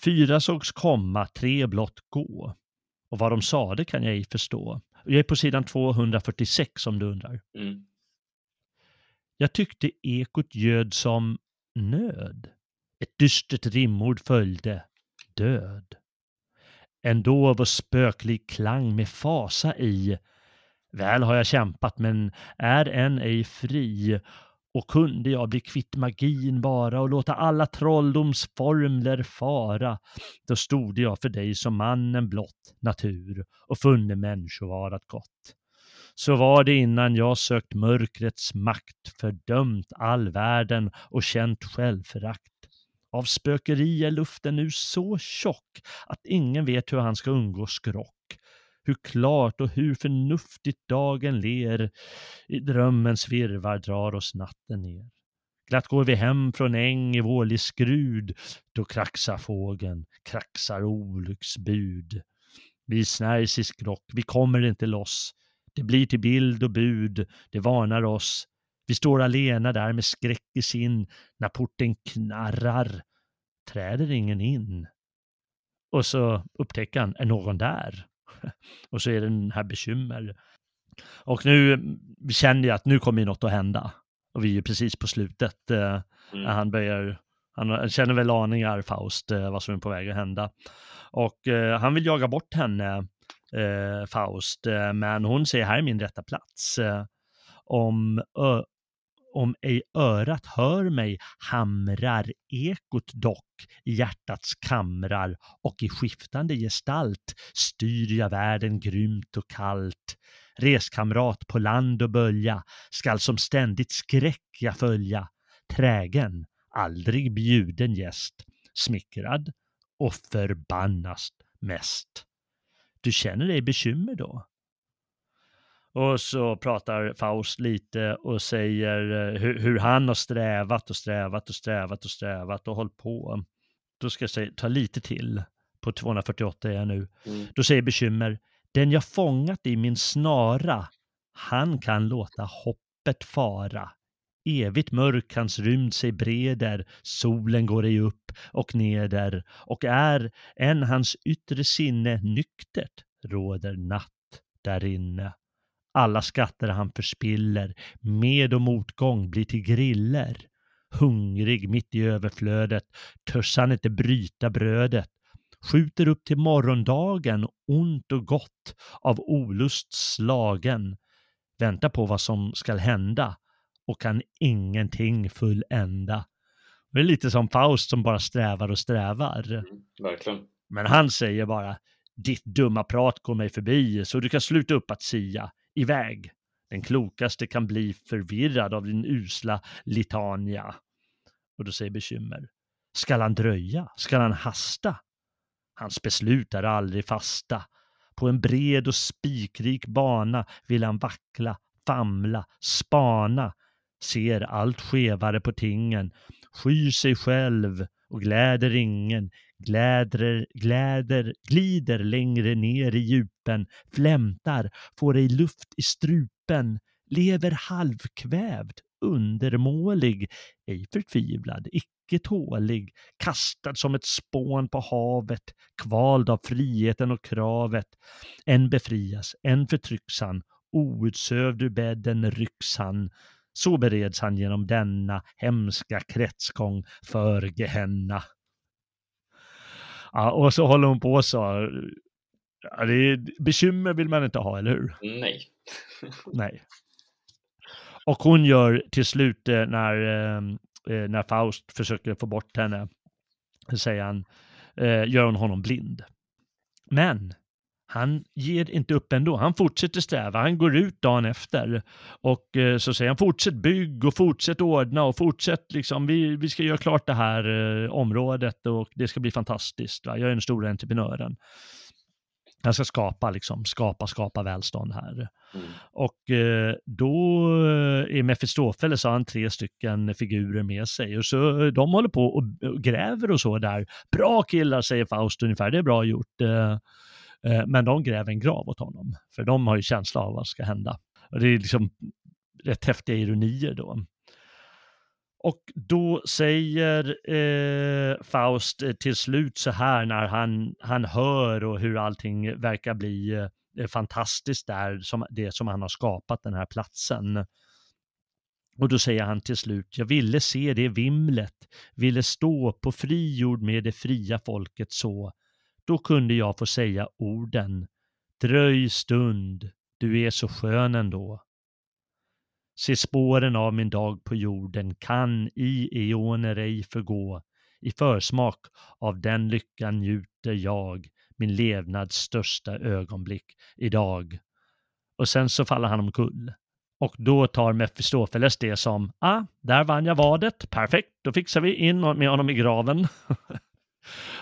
fyra sågs komma, tre blott gå. Och vad de sade kan jag ej förstå. Jag är på sidan 246 om du undrar. Mm. Jag tyckte ekot göd som nöd. Ett dystert rimord följde, död. Ändå var spöklig klang med fasa i. Väl har jag kämpat men är än ej fri och kunde jag bli kvitt magin bara och låta alla trolldomsformler fara, då stod jag för dig som mannen blott, natur, och funne människovarat gott. Så var det innan jag sökt mörkrets makt, fördömt all världen och känt självförakt. Av spökeri är luften nu så tjock att ingen vet hur han ska undgå skrock hur klart och hur förnuftigt dagen ler. I drömmens virvar drar oss natten ner. Glatt går vi hem från äng i vårlig skrud, då kraxar fågeln, kraxar olycksbud. Vi snärjs i skrock, vi kommer inte loss. Det blir till bild och bud, det varnar oss. Vi står alena där med skräck i sin, när porten knarrar träder ingen in. Och så upptäcker han, är någon där? Och så är det den här bekymmer. Och nu känner jag att nu kommer något att hända. Och vi är precis på slutet. Eh, mm. Han börjar, han känner väl aningar, Faust, eh, vad som är på väg att hända. Och eh, han vill jaga bort henne, eh, Faust, eh, men hon säger här är min rätta plats. Eh, om, om ej örat hör mig hamrar ekot dock i hjärtats kamrar och i skiftande gestalt styr jag världen grymt och kallt. Reskamrat på land och bölja skall som ständigt skräck jag följa. Trägen, aldrig bjuden gäst, smickrad och förbannast mest. Du känner dig bekymmer då? Och så pratar Faust lite och säger eh, hur, hur, han har strävat och strävat och strävat och strävat och hållit på. Då ska jag säga, ta lite till. På 248 är jag nu. Mm. Då säger bekymmer, den jag fångat i min snara, han kan låta hoppet fara. Evigt mörk hans rymd sig breder, solen går ej upp och neder, och är än hans yttre sinne nyktert råder natt därinne. Alla skatter han förspiller, med och motgång blir till griller. Hungrig mitt i överflödet, törs han inte bryta brödet. Skjuter upp till morgondagen, ont och gott, av olust slagen. Väntar på vad som skall hända och kan ingenting fullända. Det är lite som Faust som bara strävar och strävar. Mm, verkligen. Men han säger bara, ditt dumma prat går mig förbi, så du kan sluta upp att sia iväg. Den klokaste kan bli förvirrad av din usla litania. Och då säger bekymmer. Skall han dröja? Skall han hasta? Hans beslut är aldrig fasta. På en bred och spikrik bana vill han vackla, famla, spana, ser allt skevare på tingen, skyr sig själv och gläder ingen, gläder, gläder, glider längre ner i djupen, flämtar, får ej luft i strupen, lever halvkvävd, undermålig, ej förtvivlad, icke tålig, kastad som ett spån på havet, kvald av friheten och kravet. En befrias, en förtrycks han, outsövd ur bädden rycks han, så bereds han genom denna hemska kretsgång för Gehenna. Ja, och så håller hon på så. Ja, det är, bekymmer vill man inte ha, eller hur? Nej. Nej. Och hon gör till slut eh, när, eh, eh, när Faust försöker få bort henne, säger han, gör hon honom blind. Men han ger inte upp ändå. Han fortsätter sträva. Han går ut dagen efter och så säger han fortsätt bygg och fortsätt ordna och fortsätt liksom. Vi, vi ska göra klart det här området och det ska bli fantastiskt. Va? Jag är den stora entreprenören. Jag ska skapa, liksom, skapa, skapa välstånd här. Mm. Och eh, då är Mefistofeles, har han tre stycken figurer med sig och så de håller på och, och gräver och så där. Bra killar, säger Faust ungefär, det är bra gjort. Eh, eh, Eh, men de gräver en grav åt honom, för de har ju känsla av vad som ska hända. Och det är liksom rätt häftiga ironier då. Och då säger eh, Faust eh, till slut så här när han, han hör och hur allting verkar bli eh, fantastiskt där, som, det som han har skapat, den här platsen. Och då säger han till slut, jag ville se det vimlet, ville stå på fri jord med det fria folket så. Då kunde jag få säga orden, dröj stund, du är så skön ändå. Se spåren av min dag på jorden kan i eoner ej förgå. I försmak av den lyckan njuter jag min levnads största ögonblick idag. Och sen så faller han omkull. Och då tar Mefistofeles det som, ah, där vann jag vadet, perfekt, då fixar vi in med honom i graven.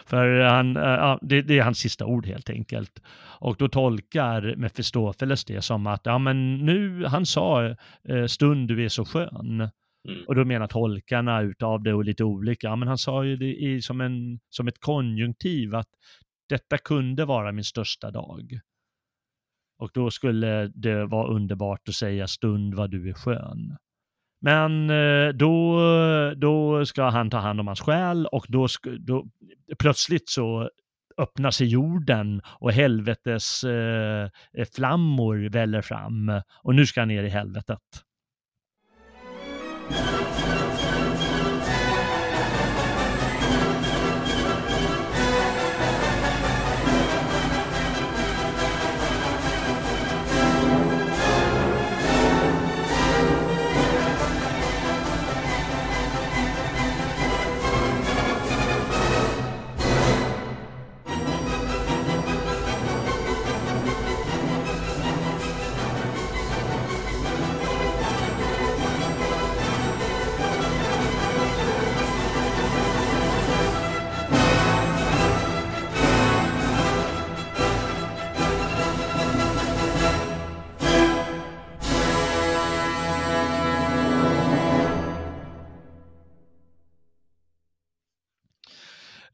För han, eh, ja, det, det, är hans sista ord helt enkelt. Och då tolkar Mefistofeles det som att, ja men nu, han sa eh, stund du är så skön. Mm. Och då menar tolkarna utav det och lite olika, ja men han sa ju det i, som, en, som ett konjunktiv att detta kunde vara min största dag. Och då skulle det vara underbart att säga stund vad du är skön. Men eh, då, då ska han ta hand om hans själ och då, då plötsligt så öppnar sig jorden och helvetes eh, flammor väller fram och nu ska han ner i helvetet.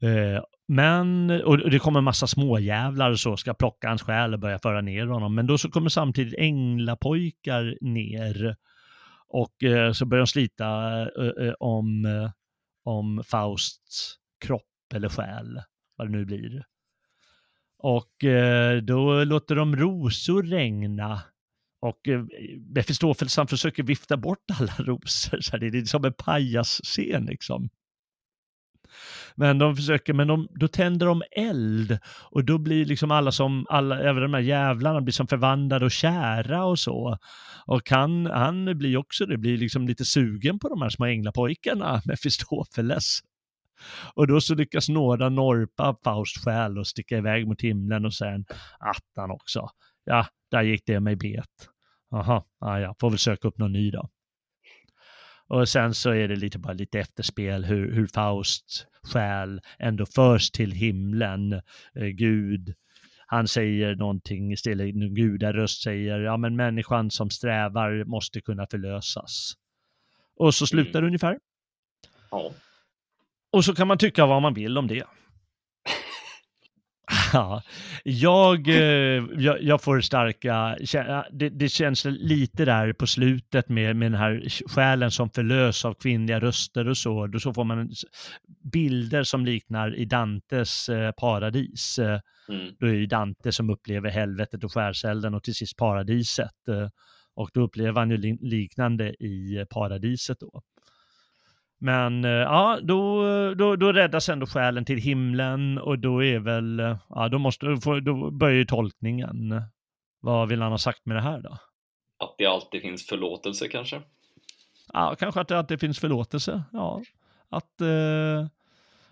Eh, men, och det kommer en massa småjävlar och så, ska plocka hans själ och börja föra ner honom. Men då så kommer samtidigt änglapojkar ner och eh, så börjar de slita eh, eh om, eh, om Fausts kropp eller själ, vad det nu blir. Och eh, då låter de rosor regna och eh, han försöker vifta bort alla rosor. Så det är som en pajasscen liksom. Men de försöker, men de, då tänder de eld och då blir liksom alla som, alla, även de här jävlarna blir som förvandlade och kära och så. Och han, han blir också det, blir liksom lite sugen på de här små änglapojkarna, Mefistofeles. Och då så lyckas några norpa Faust själ och sticka iväg mot himlen och sen attan också. Ja, där gick det mig bet. Jaha, ah, ja, får väl söka upp någon ny då. Och sen så är det lite bara lite efterspel hur, hur Faust själ ändå förs till himlen. Eh, Gud, han säger någonting istället, en gudaröst säger, ja men människan som strävar måste kunna förlösas. Och så slutar mm. det ungefär. Ja. Och så kan man tycka vad man vill om det. Ja, jag, eh, jag, jag, får starka, det, det, känns lite där på slutet med, med den här själen som förlös av kvinnliga röster och så, då så får man bilder som liknar i Dantes eh, paradis. Eh, mm. Då är det Dante som upplever helvetet och skärselden och till sist paradiset. Och då upplever han ju liknande i paradiset då. Men eh, ja, då, då, då räddas ändå själen till himlen och då är väl, ja, då, måste, då börjar ju tolkningen. Vad vill han ha sagt med det här då? Att det alltid finns förlåtelse kanske? Ja, kanske att det alltid finns förlåtelse. Ja, att eh,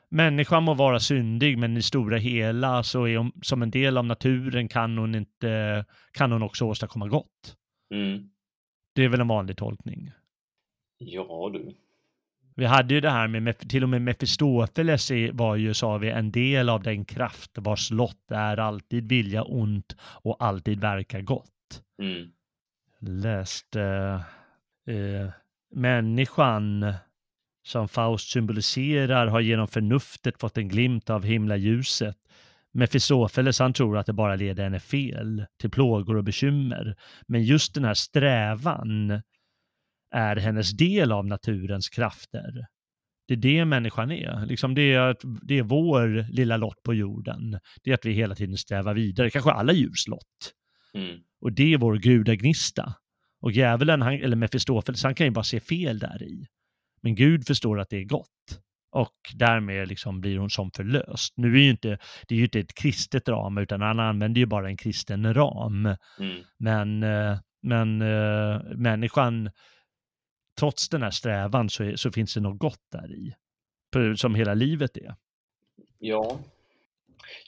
människan må vara syndig, men i stora hela så är hon som en del av naturen kan hon inte, kan hon också åstadkomma gott. Mm. Det är väl en vanlig tolkning. Ja, du. Vi hade ju det här med, till och med Mefistofeles var ju, sa vi, en del av den kraft vars lott är alltid vilja ont och alltid verka gott. Mm. Läste eh, människan som Faust symboliserar har genom förnuftet fått en glimt av himlaljuset. Mefistofeles han tror att det bara leder henne fel, till plågor och bekymmer. Men just den här strävan är hennes del av naturens krafter. Det är det människan är. Liksom det, är det är vår lilla lott på jorden. Det är att vi hela tiden strävar vidare, kanske alla djurs lott. Mm. Och det är vår gudagnista. Och djävulen, han, eller Mefistofeles, han kan ju bara se fel där i. Men Gud förstår att det är gott. Och därmed liksom blir hon som förlöst. Nu är ju inte, det är ju inte ett kristet drama, utan han använder ju bara en kristen ram. Mm. Men, eh, men äh, människan trots den här strävan så, är, så finns det något gott där i. Som hela livet är. Ja.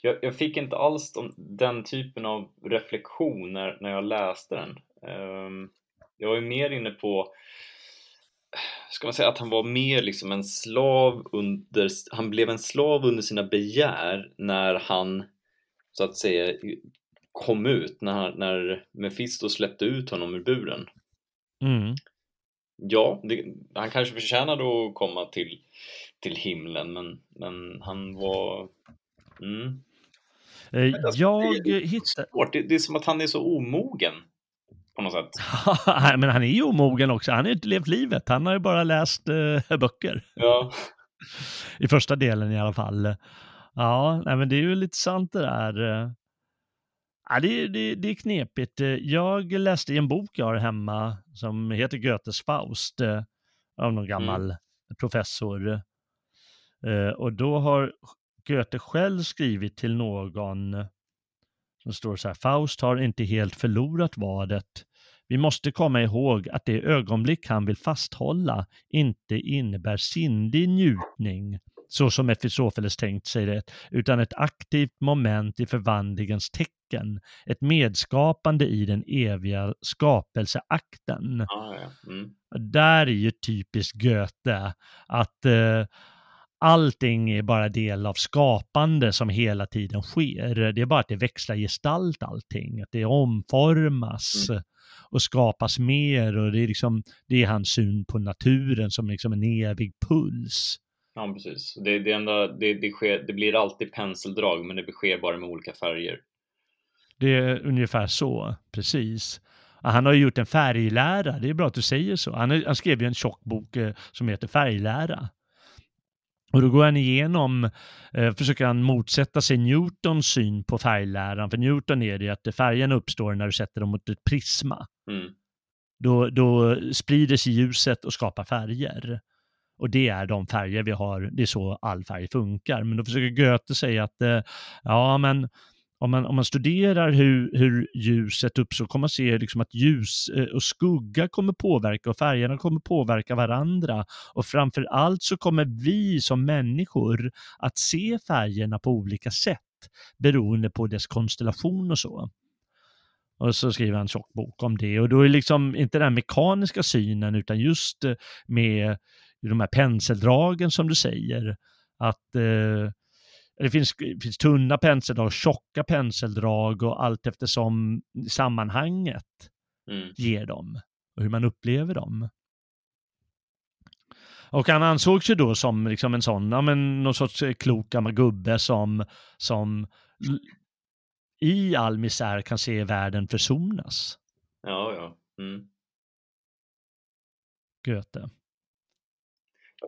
Jag, jag fick inte alls de, den typen av reflektion när, när jag läste den. Um, jag var ju mer inne på ska man säga att han var mer liksom en slav under, han blev en slav under sina begär när han så att säga kom ut, när, när Mefisto släppte ut honom ur buren. Mm ja, det, han kanske förtjänade att komma till, till himlen, men, men han var... Mm. Eh, jag hittade... Det, det är som att han är så omogen på något sätt. men han är ju omogen också. Han har ju inte levt livet. Han har ju bara läst äh, böcker. Ja. I första delen i alla fall. Ja, nej, men det är ju lite sant det där. Eh. Ja, det, det, det är knepigt. Jag läste i en bok jag har hemma som heter Goethes Faust eh, av någon gammal mm. professor. Eh, och då har Goethe själv skrivit till någon som står så här, Faust har inte helt förlorat vadet. Vi måste komma ihåg att det ögonblick han vill fasthålla inte innebär sinnlig njutning så som Mefistofeles tänkt sig det, utan ett aktivt moment i förvandlingens tecken, ett medskapande i den eviga skapelseakten. Ah, ja. mm. Där är ju typiskt Goethe, att eh, allting är bara del av skapande som hela tiden sker. Det är bara att det växlar gestalt allting, att det omformas mm. och skapas mer och det är liksom, det är hans syn på naturen som liksom en evig puls. Ja, precis. Det, det, enda, det, det, sker, det blir alltid penseldrag, men det sker bara med olika färger. Det är ungefär så, precis. Han har ju gjort en färglära, det är bra att du säger så. Han, han skrev ju en tjock bok eh, som heter Färglära. Och då går han igenom, eh, försöker han motsätta sig Newtons syn på färgläran. För Newton är det ju att färgen uppstår när du sätter dem mot ett prisma. Mm. Då, då sprider sig ljuset och skapar färger. Och det är de färger vi har, det är så all färg funkar. Men då försöker Goethe säga att, eh, ja men om man, om man studerar hur, hur ljuset uppstår kommer man se liksom att ljus eh, och skugga kommer påverka och färgerna kommer påverka varandra. Och framför allt så kommer vi som människor att se färgerna på olika sätt beroende på dess konstellation och så. Och så skriver han en tjock bok om det och då är liksom inte den mekaniska synen utan just eh, med de här penseldragen som du säger. Att eh, det finns, finns tunna penseldrag, tjocka penseldrag och allt eftersom sammanhanget Mm. ger dem och hur man upplever dem. Och han ansågs ju då som liksom en sån, ja men någon sorts eh, klok gammal gubbe som, som i all misär kan se världen försonas. Ja, ja. Mm. Goethe.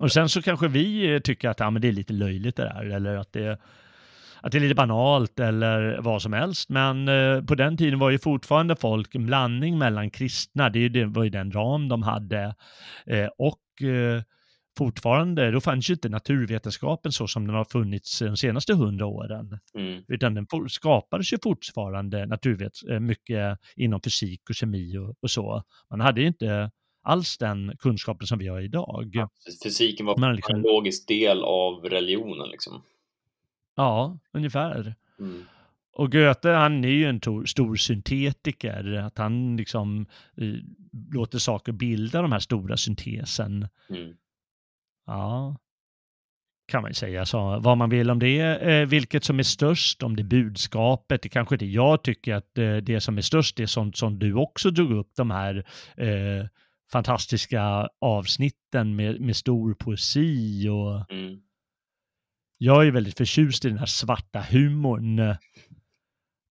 Och sen så kanske vi eh, tycker att ja, men det är lite löjligt det där, eller att det, att det är lite banalt eller vad som helst. Men eh, på den tiden var ju fortfarande folk en blandning mellan kristna, det, det var ju den ram de hade, eh, och eh, fortfarande, då fanns ju inte naturvetenskapen så som den har funnits de senaste hundra åren, Mm. utan den skapades ju fortfarande naturvet, eh, mycket inom fysik och kemi och, och så. Man hade ju inte alls den kunskapen som vi har idag. Ja, Fysiken var Men liksom- en logisk del av religionen liksom. Ja, ungefär. Mm. Och Goethe, han är ju en tor, stor syntetiker, att han liksom eh, låter saker bilda de här stora syntesen. Mm. Ja, kan man ju säga så. Vad man vill om det, eh, vilket som är störst, om det är budskapet, det kanske inte jag tycker att eh, det som är störst är sånt som du också drog upp, de här eh, fantastiska avsnitten med, med stor poesi och Mm. jag är väldigt förtjust i den här svarta humorn.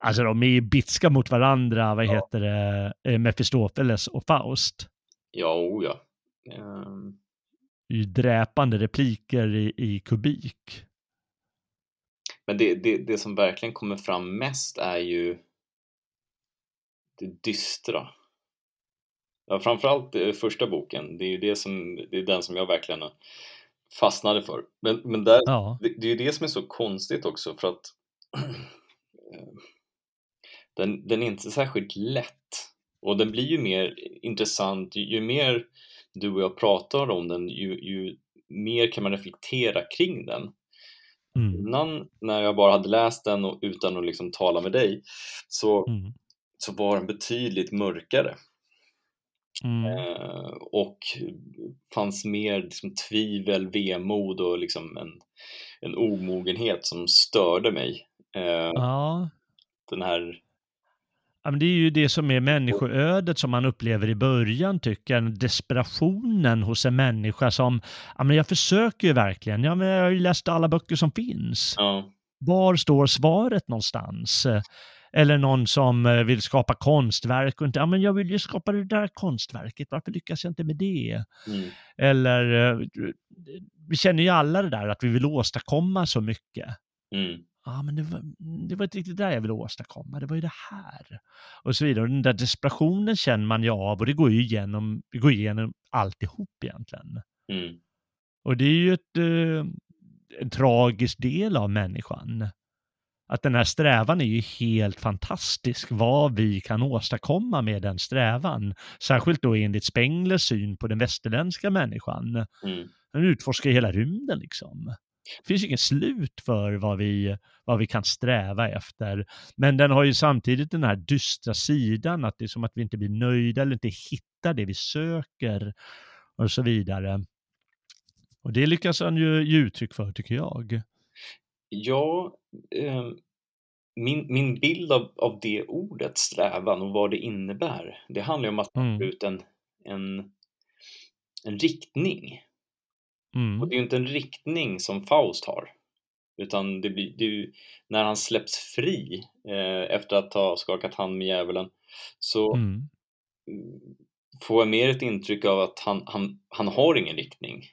Alltså de är ju bitska mot varandra, vad Ja. heter det, eh, Mefistofeles och Faust. Ja, o ja. Är ju dräpande repliker i, i kubik. Men det, det, det som verkligen kommer fram mest är ju det dystra. Ja, framförallt eh, första boken, det är ju det som, det är den som jag verkligen fastnade för. Men, men där, Ja, det, det är ju det som är så konstigt också för att eh, den, den är inte särskilt lätt. Och den blir ju mer intressant. Ju, ju mer du och jag pratar om den ju, ju mer kan man reflektera kring den. mm, Innan när jag bara hade läst den och utan att liksom tala med dig så, mm, så var den betydligt mörkare mm, eh, och fanns mer liksom, tvivel, vemod och liksom en, en omogenhet som störde mig. Eh, ja. Den här, Ja, men det är ju det som är människoödet som man upplever i början tycker jag. Desperationen hos en människa som, ja men jag försöker ju verkligen, ja men jag har ju läst alla böcker som finns. ja, Var står svaret någonstans? Eller någon som eh, vill skapa konstverk och inte, ja men jag vill ju skapa det där konstverket, varför lyckas jag inte med det? mm, Eller, eh, vi känner ju alla det där att vi vill åstadkomma så mycket. mm, Ja, men det var, det var inte riktigt det jag ville åstadkomma, det var ju det här. Och så vidare. Och den där desperationen känner man ju av och det går ju igenom, det går igenom alltihop egentligen. mm, Och det är ju ett, eh, en tragisk del av människan. Att den här strävan är ju helt fantastisk, vad vi kan åstadkomma med den strävan. Särskilt då enligt Spenglers syn på den västerländska människan. mm, Den utforskar hela rymden liksom. Det finns ju inget slut för vad vi, vad vi kan sträva efter. Men den har ju samtidigt den här dystra sidan, att det är som att vi inte blir nöjda eller inte hittar det vi söker och så vidare. Och det lyckas han ju ge uttryck för, tycker jag. Ja, eh, min, min bild av, av det ordet, strävan, och vad det innebär, det handlar ju om att Mm. ta ut en, en, en riktning. Mm. Och det är ju inte en riktning som Faust har. Utan det blir, det ju, när han släpps fri eh, efter att ha skakat hand med djävulen så Mm. får jag mer ett intryck av att han, han, han har ingen riktning.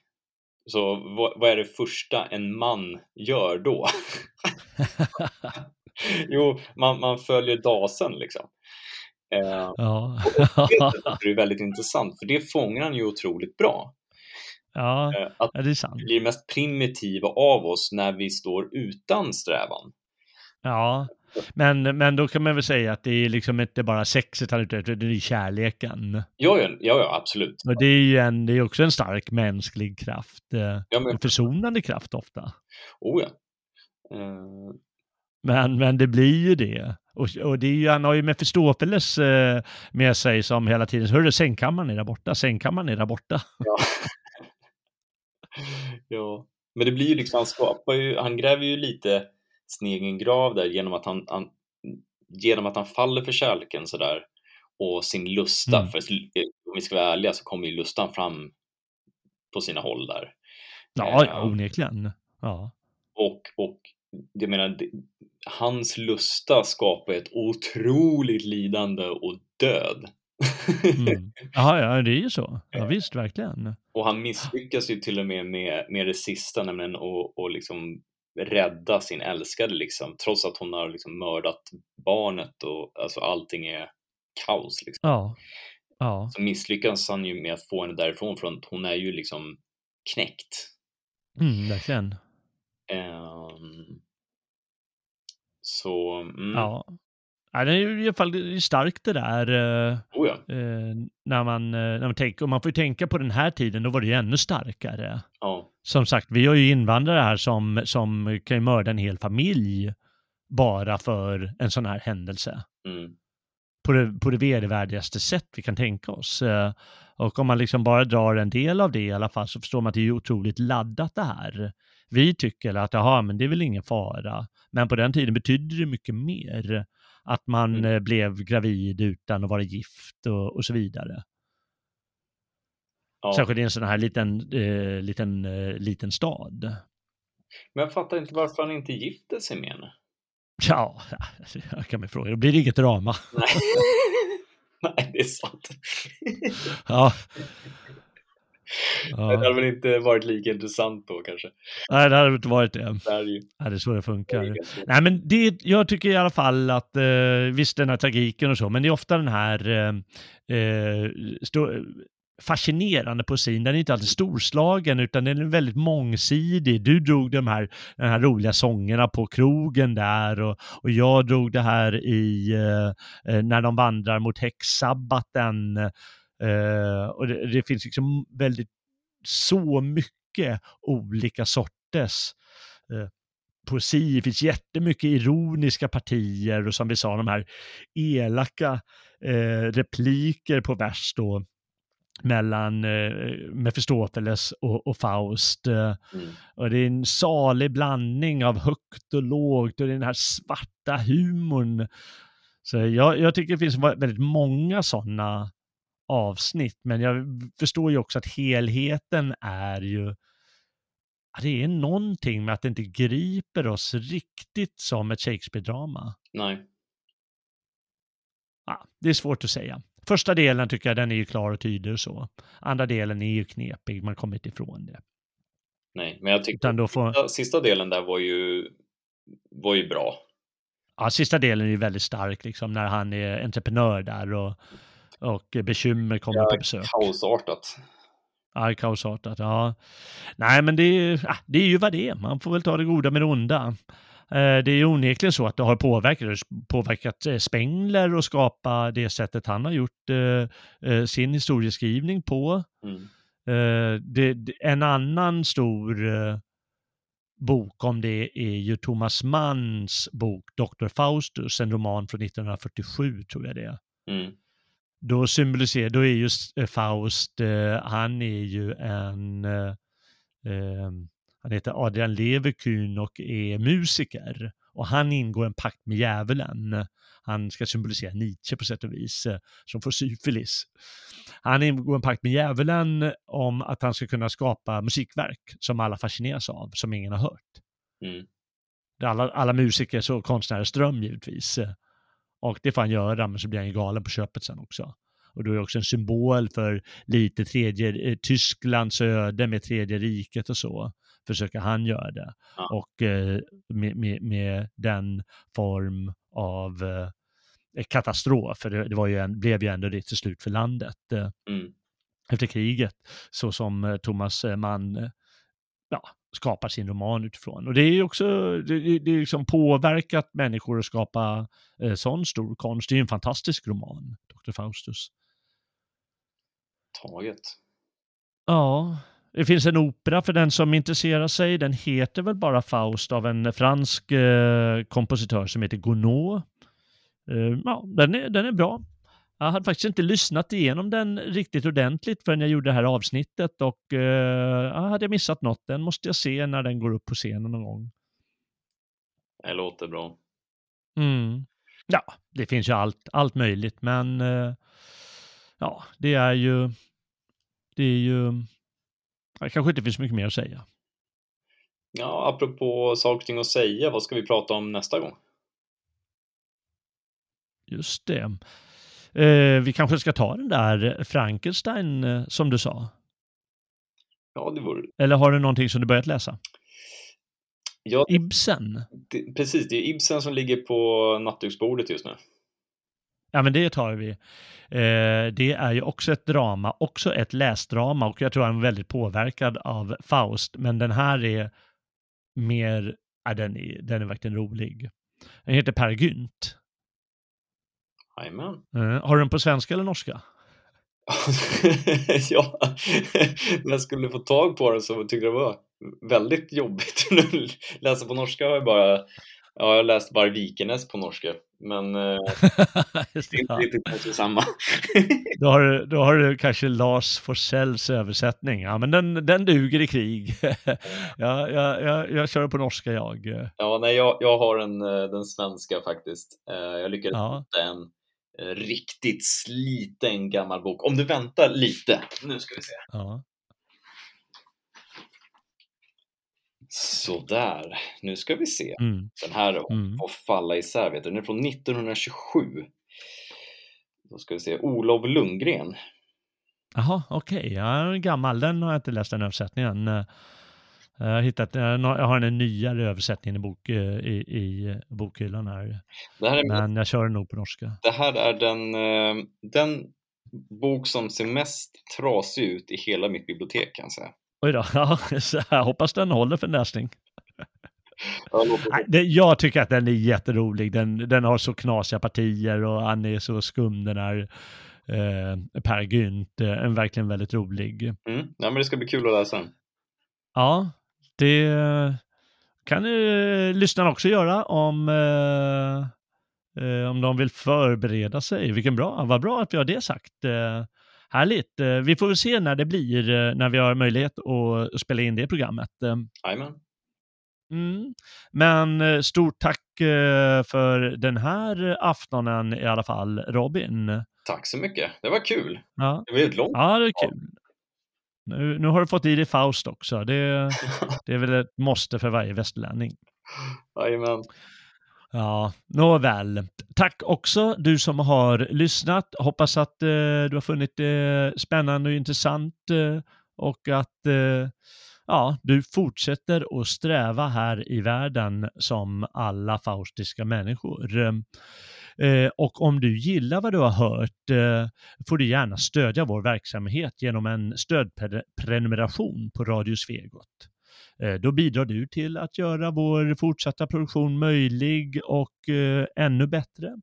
Så vad, vad är det första en man gör då? jo, man, man följer dasen liksom. Eh, Ja. det är väldigt intressant för det fångar han ju otroligt bra. ja, Eh, att det är sant. vi blir mest primitiva av oss när vi står utan strävan. Ja, men, men då kan man väl säga att det är liksom inte bara sexet han är ute efter, det är kärleken. Ja, ja, ja, ja absolut. Och det är ju en, det är också en stark mänsklig kraft, eh, Ja, men, en försonande kraft ofta. oh ja. Eh, Men, men det blir ju det. Och, och det är ju, han har ju Mefistofeles eh, med sig som hela tiden, hörru sängkammaren är där borta, sängkammaren är där borta. ja. ja. Men det blir ju liksom, han skapar ju, han gräver ju lite sin egen grav där genom att han, han genom att han faller för kärleken sådär och sin lusta, Mm. för om vi ska vara ärliga så kommer ju lustan fram på sina håll där. Ja, Eh, ja onekligen. Ja. Och, och jag menar, hans lusta skapar ett otroligt lidande och död. Mm. Jaha, ja, det är ju så. Ja, visst, verkligen. och han misslyckas ju till och med med, med det sista, nämligen att och liksom rädda sin älskade liksom, trots att hon har liksom mördat barnet och alltså allting är kaos liksom. Ja. Ja. Så misslyckas han ju med att få henne därifrån för att hon är ju liksom knäckt. Mm, verkligen. Ehm, så, mm, Ja. Ja. Det är i alla fall starkt det där. eh, oh ja. eh, när man, eh, när man tänker, och man får ju tänka på den här tiden, då var det ju ännu starkare. ja, Som sagt, vi har ju invandrare här som, som kan ju mörda en hel familj bara för en sån här händelse. mm, På det, på det vedervärdigaste sätt vi kan tänka oss. Och om man liksom bara drar en del av det i alla fall så förstår man att det är otroligt laddat det här. Vi tycker att jaha, men det är väl ingen fara. Men på den tiden betydde det mycket mer. Att man Mm. eh, blev gravid utan att vara gift och, och så vidare. ja. Särskilt i en sån här liten, eh, liten, eh, liten stad. Men jag fattar inte varför han inte gifte sig med henne. Ja, jag kan man fråga. Då blir det inget drama. Nej, Nej det är sant. Ja. Det ja. hade väl inte varit lika intressant då kanske. Nej, det hade inte varit det. Det är ju Ja, det är så det funkar. det Nej, men det, jag tycker i alla fall att, eh, visst den här tragiken och så, men det är ofta den här eh, eh, stå, fascinerande poesin. Den är inte alltid storslagen, utan den är väldigt mångsidig. Du drog de här, de här roliga sångerna på krogen där och, och jag drog det här i eh, eh, när de vandrar mot häxsabbaten. Eh, och det, det finns liksom väldigt så mycket olika sorters eh, poesi. Det finns jättemycket ironiska partier och som vi sa, de här elaka eh, repliker på vers då mellan eh, Mefistofeles och, och Faust. Eh, Mm. och det är en salig blandning av högt och lågt och det är den här svarta humorn. Så jag, jag tycker det finns vä- väldigt många sådana avsnitt, men jag förstår ju också att helheten är ju det är någonting med att det inte griper oss riktigt som ett Shakespeare-drama. Nej. Ja, det är svårt att säga. Första delen tycker jag den är ju klar och tydlig och så. Andra delen är ju knepig, man kommer inte ifrån det. Nej, men jag då får, sista, sista delen där var ju, var ju bra. ja, sista delen är ju väldigt stark, liksom, när han är entreprenör där och, och bekymmer kommer Ja, på besök. Kaosartat. Ja, kaosartat. Ja. Nej, men det är, ja, det är ju vad det är. Man får väl ta det goda med det onda. Eh, Det är onekligen så att det har påverkat, påverkat eh, Spengler och skapa det sättet han har gjort eh, sin historieskrivning på. Mm. Eh, det, det- en annan stor eh, bok om det är ju Thomas Manns bok Dr. Faustus, en roman från 1947 tror jag det är. Mm. Då symboliserar, då är just eh, Faust, eh, han är ju en, eh, eh, han heter Adrian Leverkühn och är musiker. Och han ingår en pakt med djävulen. Han ska symbolisera Nietzsche på sätt och vis, som får syfilis. Han ingår en pakt med djävulen om att han ska kunna skapa musikverk som alla fascineras av, som ingen har hört. Mm. Alla, alla musiker och konstnärers dröm givetvis. Och det får han göra, men så blir han ju galen på köpet sen också. Och då är det också en symbol för lite tredje, eh, Tysklands öde med tredje riket och så. Försöker han göra det. Ja. Och eh, med, med, med den form av eh, katastrof, för det, det var ju en, blev ju ändå det till slut för landet eh, Mm. efter kriget, så som eh, Thomas eh, Mann ja, skapar sin roman utifrån. Och det är också, det, det är liksom påverkat människor att skapa eh, sån stor konst. Det är en fantastisk roman, Dr. Faustus. Taget. Ja, det finns en opera för den som intresserar sig. Den heter väl bara Faust av en fransk eh, kompositör som heter Gounod. Eh, ja, den är, den är bra. Jag hade faktiskt inte lyssnat igenom den riktigt ordentligt förrän jag gjorde det här avsnittet och eh, ja, hade jag missat något. Den måste jag se när den går upp på scenen någon gång. Det låter bra. Mm. Ja, det finns ju allt, allt möjligt, men eh, ja, det är ju, det är ju, det kanske inte finns mycket mer att säga. Ja, apropå saker och ting att säga, vad ska vi prata om nästa gång? Just det. Eh, vi kanske ska ta den där Frankenstein eh, som du sa. Ja, det vore... Eller har du någonting som du börjat läsa? Ja, Ibsen? det, precis, det är Ibsen som ligger på nattduksbordet just nu. Ja, men det tar vi. Eh, det är ju också ett drama, också ett läsdrama och jag tror han är väldigt påverkad av Faust, men den här är mer, ja, den är, den är verkligen rolig. Den heter Per Gynt. Jajamän. Eh, har du den på svenska eller norska? ja, när jag skulle få tag på den så tyckte jag det var väldigt jobbigt. Läsa på norska har jag bara, ja, jag har läst bara Vikenes på norska, men eh, Just det är inte riktigt samma. då, har du, då har du kanske Lars Forssells översättning. Ja, men den, den duger i krig. ja, jag, jag, jag kör på norska jag. Ja, nej, jag, jag har en, eh, den svenska faktiskt. Jag lyckades Ja. hitta en riktigt sliten gammal bok. Om du väntar lite, nu ska vi se. Ja. Sådär, nu ska vi se. Mm. Den här Mm. falla isär vet du. Den är från 1927. Då ska vi se, Olof Lundgren. Jaha, okej. Ja, den är gammal. Den har jag inte läst den översättningen. Eh, Jag har, hittat, jag har en nyare översättning i, bok, eh, i, i bokhyllan här. Här är, Men jag kör den nog på norska. det här är den, eh, den bok som ser mest trasig ut i hela mitt bibliotek kan jag säga. Oj då, ja, jag hoppas den håller för läsning. Jag tycker att den är jätterolig. Den, den har så knasiga partier och han är så skum den här eh, Per Gynt. Eh, En verkligen väldigt rolig. Mm. Ja, men det ska bli kul att läsa den. Ja, det kan ju lyssnarna också göra om, eh, eh, om de vill förbereda sig. Vilken bra, vad bra att vi har det sagt. Eh, härligt. Eh, vi får väl se när det blir, eh, när vi har möjlighet att spela in det programmet. Jajamän. Mm. Men stort tack för den här aftonen i alla fall, Robin. Tack så mycket. Det var kul. Ja, Det var ju ett långt ja det är kul. Nu, nu har du fått i dig Faust också. Det, det är väl ett måste för varje västerlänning. Jajamän. Ja, nåväl. Tack också du som har lyssnat. Hoppas att eh, du har funnit det spännande och intressant eh, och att eh, ja, du fortsätter att sträva här i världen som alla faustiska människor. Eh, och om du gillar vad du har hört eh, får du gärna stödja vår verksamhet genom en stödprenumeration på Radio Svegot. Eh, Då bidrar du till att göra vår fortsatta produktion möjlig och eh, ännu bättre.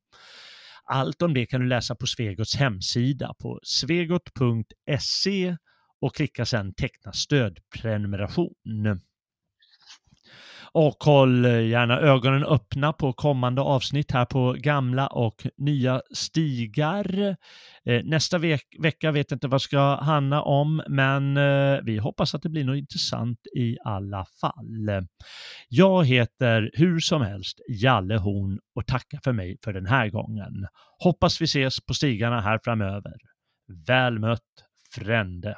Allt om det kan du läsa på Svegots hemsida på svegot.se och klicka sedan teckna stödprenumeration. Och håll eh, gärna ögonen öppna på kommande avsnitt här på gamla och nya stigar. Eh, nästa veck vecka vet jag inte vad ska handla om, men eh, vi hoppas att det blir något intressant i alla fall. Jag heter hur som helst Jalle Horn och tackar för mig för den här gången. Hoppas vi ses på stigarna här framöver. Väl mött, Frände.